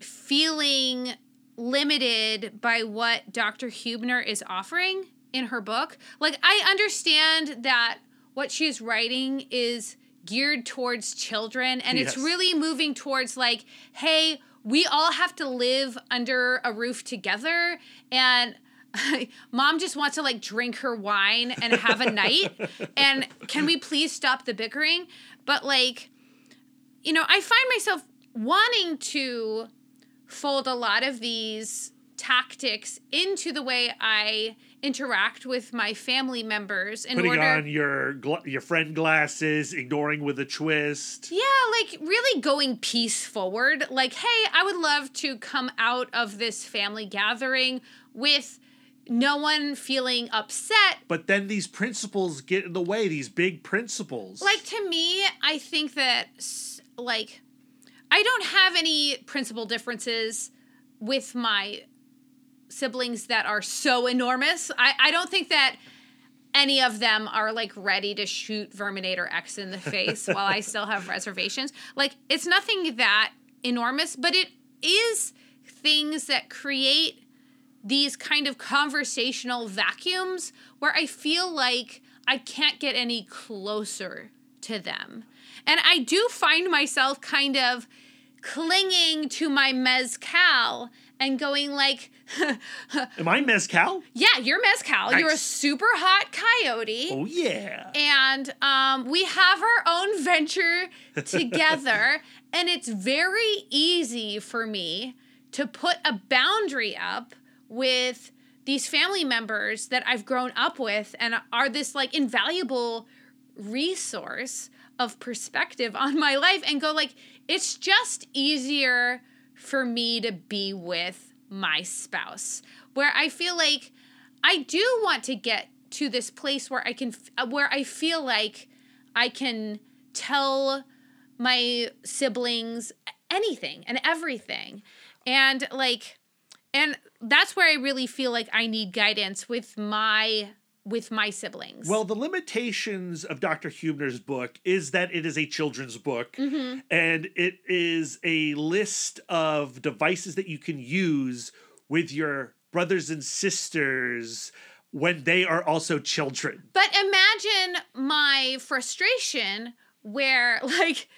feeling limited by what dr huebner is offering in her book. Like i understand that what she's writing is geared towards children and it's really moving towards like hey we all have to live under a roof together and mom just wants to like drink her wine and have a night. And can we please stop the bickering? But like you know i find myself wanting to fold a lot of these tactics into the way i interact with my family members in Putting order on your gla- your friend glasses, ignoring with a twist. Yeah, like really going peace forward. Like, hey, I would love to come out of this family gathering with no one feeling upset. But then these principles get in the way, these big principles. Like, to me, I think that, like, I don't have any principal differences with my siblings that are so enormous. I, I don't think that any of them are like ready to shoot Verminator X in the face while I still have reservations. Like it's nothing that enormous, but it is things that create these kind of conversational vacuums where I feel like I can't get any closer to them. And I do find myself kind of clinging to my mezcal and going like Am I mezcal? yeah, you're mezcal. You're a super hot coyote. Oh yeah. And um, we have our own venture together. and it's very easy for me to put a boundary up with these family members that I've grown up with and are this like invaluable resource of perspective on my life and go like it's just easier for me to be with my spouse. Where I feel like I do want to get to this place where I can where I feel like I can tell my siblings anything and everything. And like and that's where I really feel like I need guidance with my with my siblings. Well, the limitations of Dr. Huebner's book is that it is a children's book Mm-hmm. and it is a list of devices that you can use with your brothers and sisters when they are also children. But imagine my frustration where, like,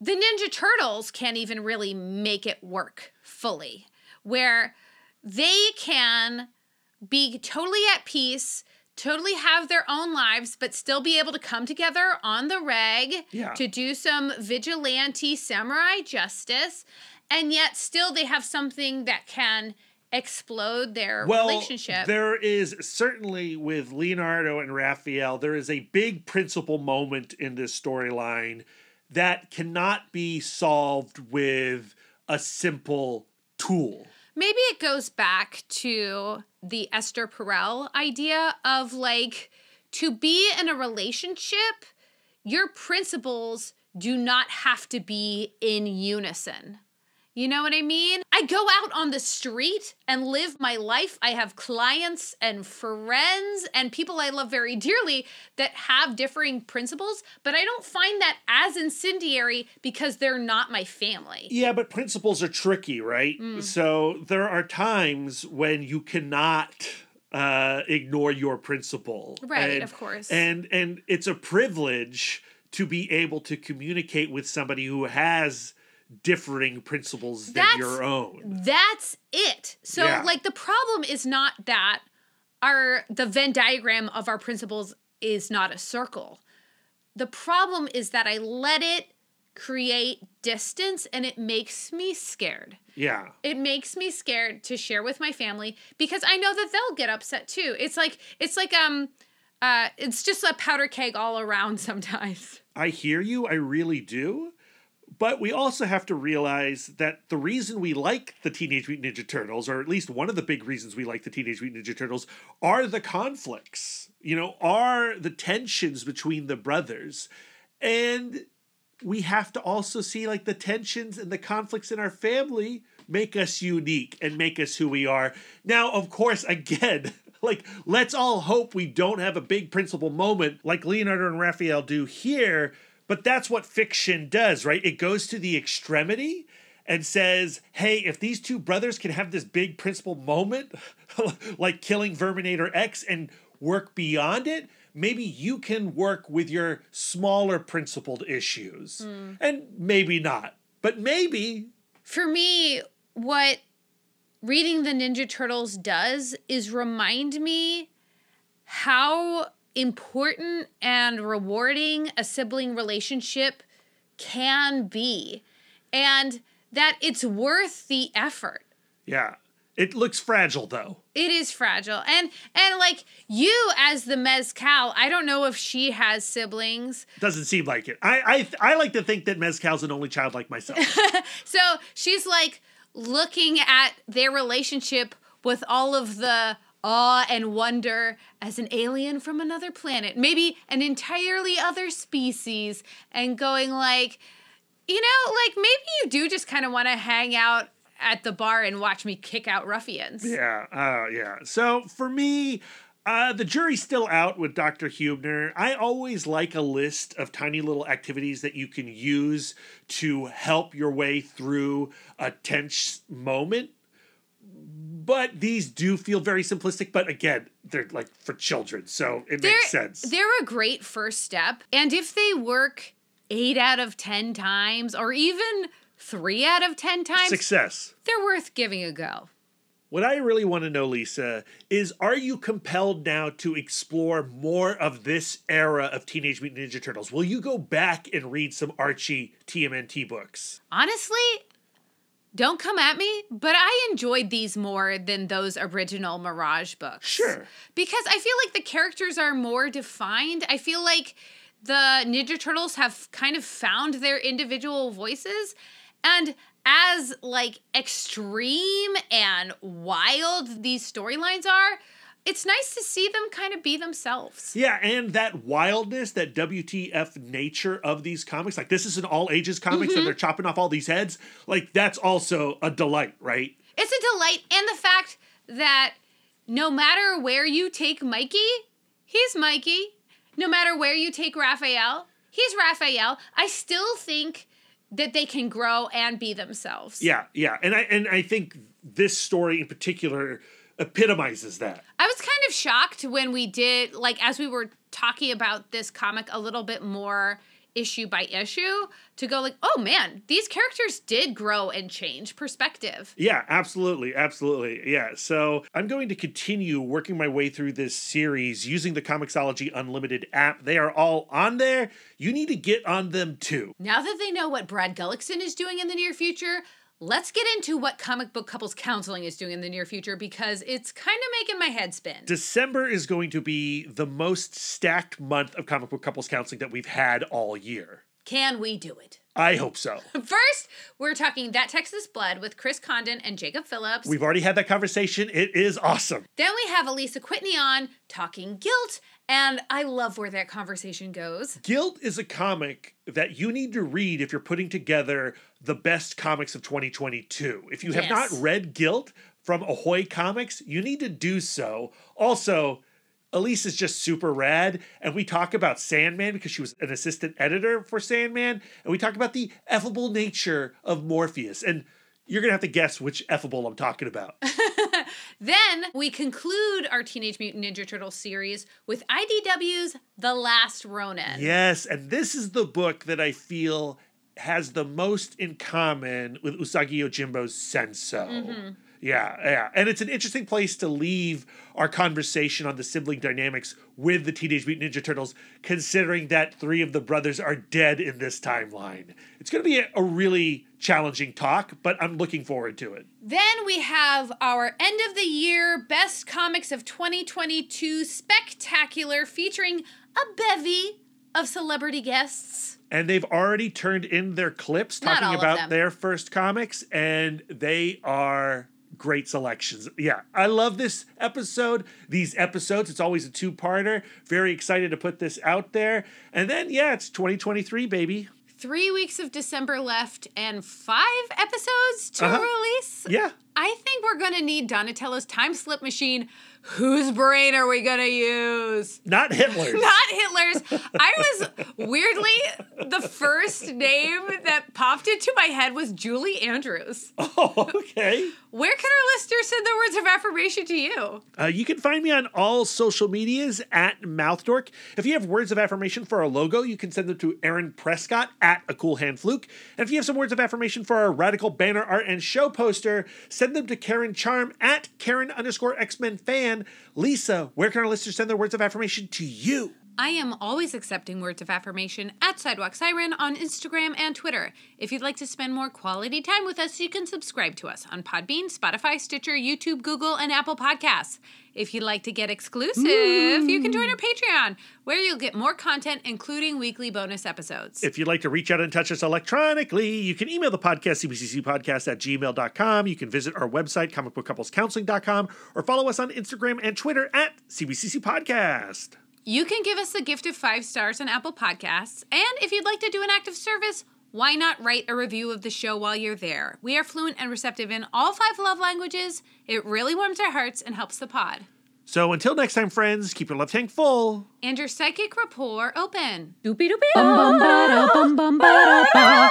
the Ninja Turtles can't even really make it work fully, where they can be totally at peace totally have their own lives, but still be able to come together on the reg Yeah. to do some vigilante samurai justice. And yet, still, they have something that can explode their well, relationship. there is certainly with Leonardo and Raphael, there is a big principal moment in this storyline that cannot be solved with a simple tool. Maybe it goes back to the Esther Perel idea of like to be in a relationship, your principles do not have to be in unison. You know what I mean? I go out on the street and live my life. I have clients and friends and people I love very dearly that have differing principles, but I don't find that as incendiary because they're not my family. Yeah, but principles are tricky, right? Mm. So there are times when you cannot uh, ignore your principle. Right, And- of course. And and it's a privilege to be able to communicate with somebody who has differing principles than That's- your own. That's it. So Yeah. like the problem is not that our the Venn diagram of our principles is not a circle. The problem is that I let it create distance and it makes me scared. Yeah. It makes me scared to share with my family because I know that they'll get upset too. It's like it's like um uh it's just a powder keg all around sometimes. I hear you, I really do. But we also have to realize that the reason we like the Teenage Mutant Ninja Turtles, or at least one of the big reasons we like the Teenage Mutant Ninja Turtles, are the conflicts, you know, are the tensions between the brothers. And we have to also see like the tensions and the conflicts in our family make us unique and make us who we are. Now, of course, again, like let's all hope we don't have a big principal moment like Leonardo and Raphael do here, but that's what fiction does, right? It goes to the extremity and says, hey, if these two brothers can have this big principal moment, like killing Verminator X and work beyond it, maybe you can work with your smaller principled issues. Hmm. And maybe not. But maybe For me, what reading the Ninja Turtles does is remind me how important and rewarding a sibling relationship can be and that it's worth the effort. Yeah. It looks fragile though. It is fragile. And and like you as the mezcal, I don't know if she has siblings. Doesn't seem like it. I I I like to think that Mezcal's an only child like myself. So she's like looking at their relationship with all of the awe and wonder as an alien from another planet, maybe an entirely other species, and going like, you know, like maybe you do just kind of want to hang out at the bar and watch me kick out ruffians. yeah. Uh yeah. So for me, uh, the jury's still out with Dr. Huebner. I always like a list of tiny little activities that you can use to help your way through a tense moment. But these do feel very simplistic, but again, they're like for children, so it makes sense. They're a great first step. And if they work eight out of 10 times, or even three out of 10 times, Success. they're worth giving a go. What I really want to know, Lisa, is are you compelled now to explore more of this era of Teenage Mutant Ninja Turtles? Will you go back and read some Archie TMNT books? Honestly, don't come at me, but I enjoyed these more than those original Mirage books. Sure. Because I feel like the characters are more defined. I feel like the Ninja Turtles have kind of found their individual voices. And as like extreme and wild these storylines are, it's nice to see them kind of be themselves. Yeah, and that wildness, that WTF nature of these comics, like this is an all ages comics and mm-hmm. they're chopping off all these heads, like that's also a delight, right? It's a delight. And the fact that no matter where you take Mikey, he's Mikey. No matter where you take Raphael, he's Raphael. I still think that they can grow and be themselves. Yeah, yeah. And I and I think this story in particular epitomizes that. I was kind of shocked when we did, like, as we were talking about this comic a little bit more issue by issue to go like, oh man, these characters did grow and change perspective. Yeah, absolutely. Absolutely. Yeah. So I'm going to continue working my way through this series using the Comixology Unlimited app. They are all on there. You need to get on them too. Now that they know what Brad Gullickson is doing in the near future, let's get into what comic book couples counseling is doing in the near future because it's kind of making my head spin. December is going to be the most stacked month of comic book couples counseling that we've had all year. Can we do it? I hope so. First, we're talking That Texas Blood with Chris Condon and Jacob Phillips. We've already had that conversation. It is awesome. then we have Alisa Kwitney on talking guilt, and I love where that conversation goes. Guilt is a comic that you need to read if you're putting together the best comics of 2022. If you have not read Guilt from Ahoy Comics, you need to do so. Also, Elise is just super rad, and we talk about Sandman because she was an assistant editor for Sandman, and we talk about the effable nature of Morpheus. And you're gonna have to guess which effable I'm talking about. Then we conclude our Teenage Mutant Ninja Turtles series with IDW's The Last Ronin. Yes, and this is the book that I feel has the most in common with Usagi Yojimbo's Senso. Mm-hmm. Yeah, yeah. And it's an interesting place to leave our conversation on the sibling dynamics with the Teenage Mutant Ninja Turtles, considering that three of the brothers are dead in this timeline. It's going to be a, a really challenging talk, but I'm looking forward to it. Then we have our end of the year best comics of 2022 spectacular featuring a bevy of celebrity guests. And they've already turned in their clips Not talking about their first comics, and they are great selections. Yeah, I love this episode. These episodes, it's always a two parter. Very excited to put this out there. And then, yeah, it's 2023, baby. Three weeks of December left and five episodes to Uh-huh. release. Yeah. I think we're gonna need Donatello's time slip machine. Whose brain are we gonna use? Not Hitler's. Not Hitler's. I was weirdly the first name that popped into my head was Julie Andrews. oh, okay. Where can our listeners send their words of affirmation to you? Uh, you can find me on all social medias at MouthDork. If you have words of affirmation for our logo, you can send them to Aaron Prescott at A Cool Hand Fluke. And if you have some words of affirmation for our radical banner art and show poster, send them to Karen Charm at Karen underscore X Men fan. Lisa, where can our listeners send their words of affirmation to you? I am always accepting words of affirmation at Sidewalk Siren on Instagram and Twitter. If you'd like to spend more quality time with us, you can subscribe to us on Podbean, Spotify, Stitcher, YouTube, Google, and Apple Podcasts. If you'd like to get exclusive, you can join our Patreon, where you'll get more content, including weekly bonus episodes. If you'd like to reach out and touch us electronically, you can email the podcast, cbccpodcast at gmail.com. You can visit our website, comicbookcouplescounseling.com, or follow us on Instagram and Twitter at CBCC Podcast. You can give us a gift of five stars on Apple Podcasts. And if you'd like to do an act of service, why not write a review of the show while you're there? We are fluent and receptive in all five love languages. It really warms our hearts and helps the pod. So until next time, friends, keep your love tank full. And your psychic rapport open. Doopy doopy Bum bum ba bum bum ba ba.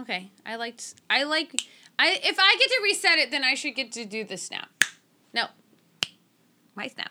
Okay, I liked. I like. I if I get to reset it, then I should get to do the snap. No, my snap.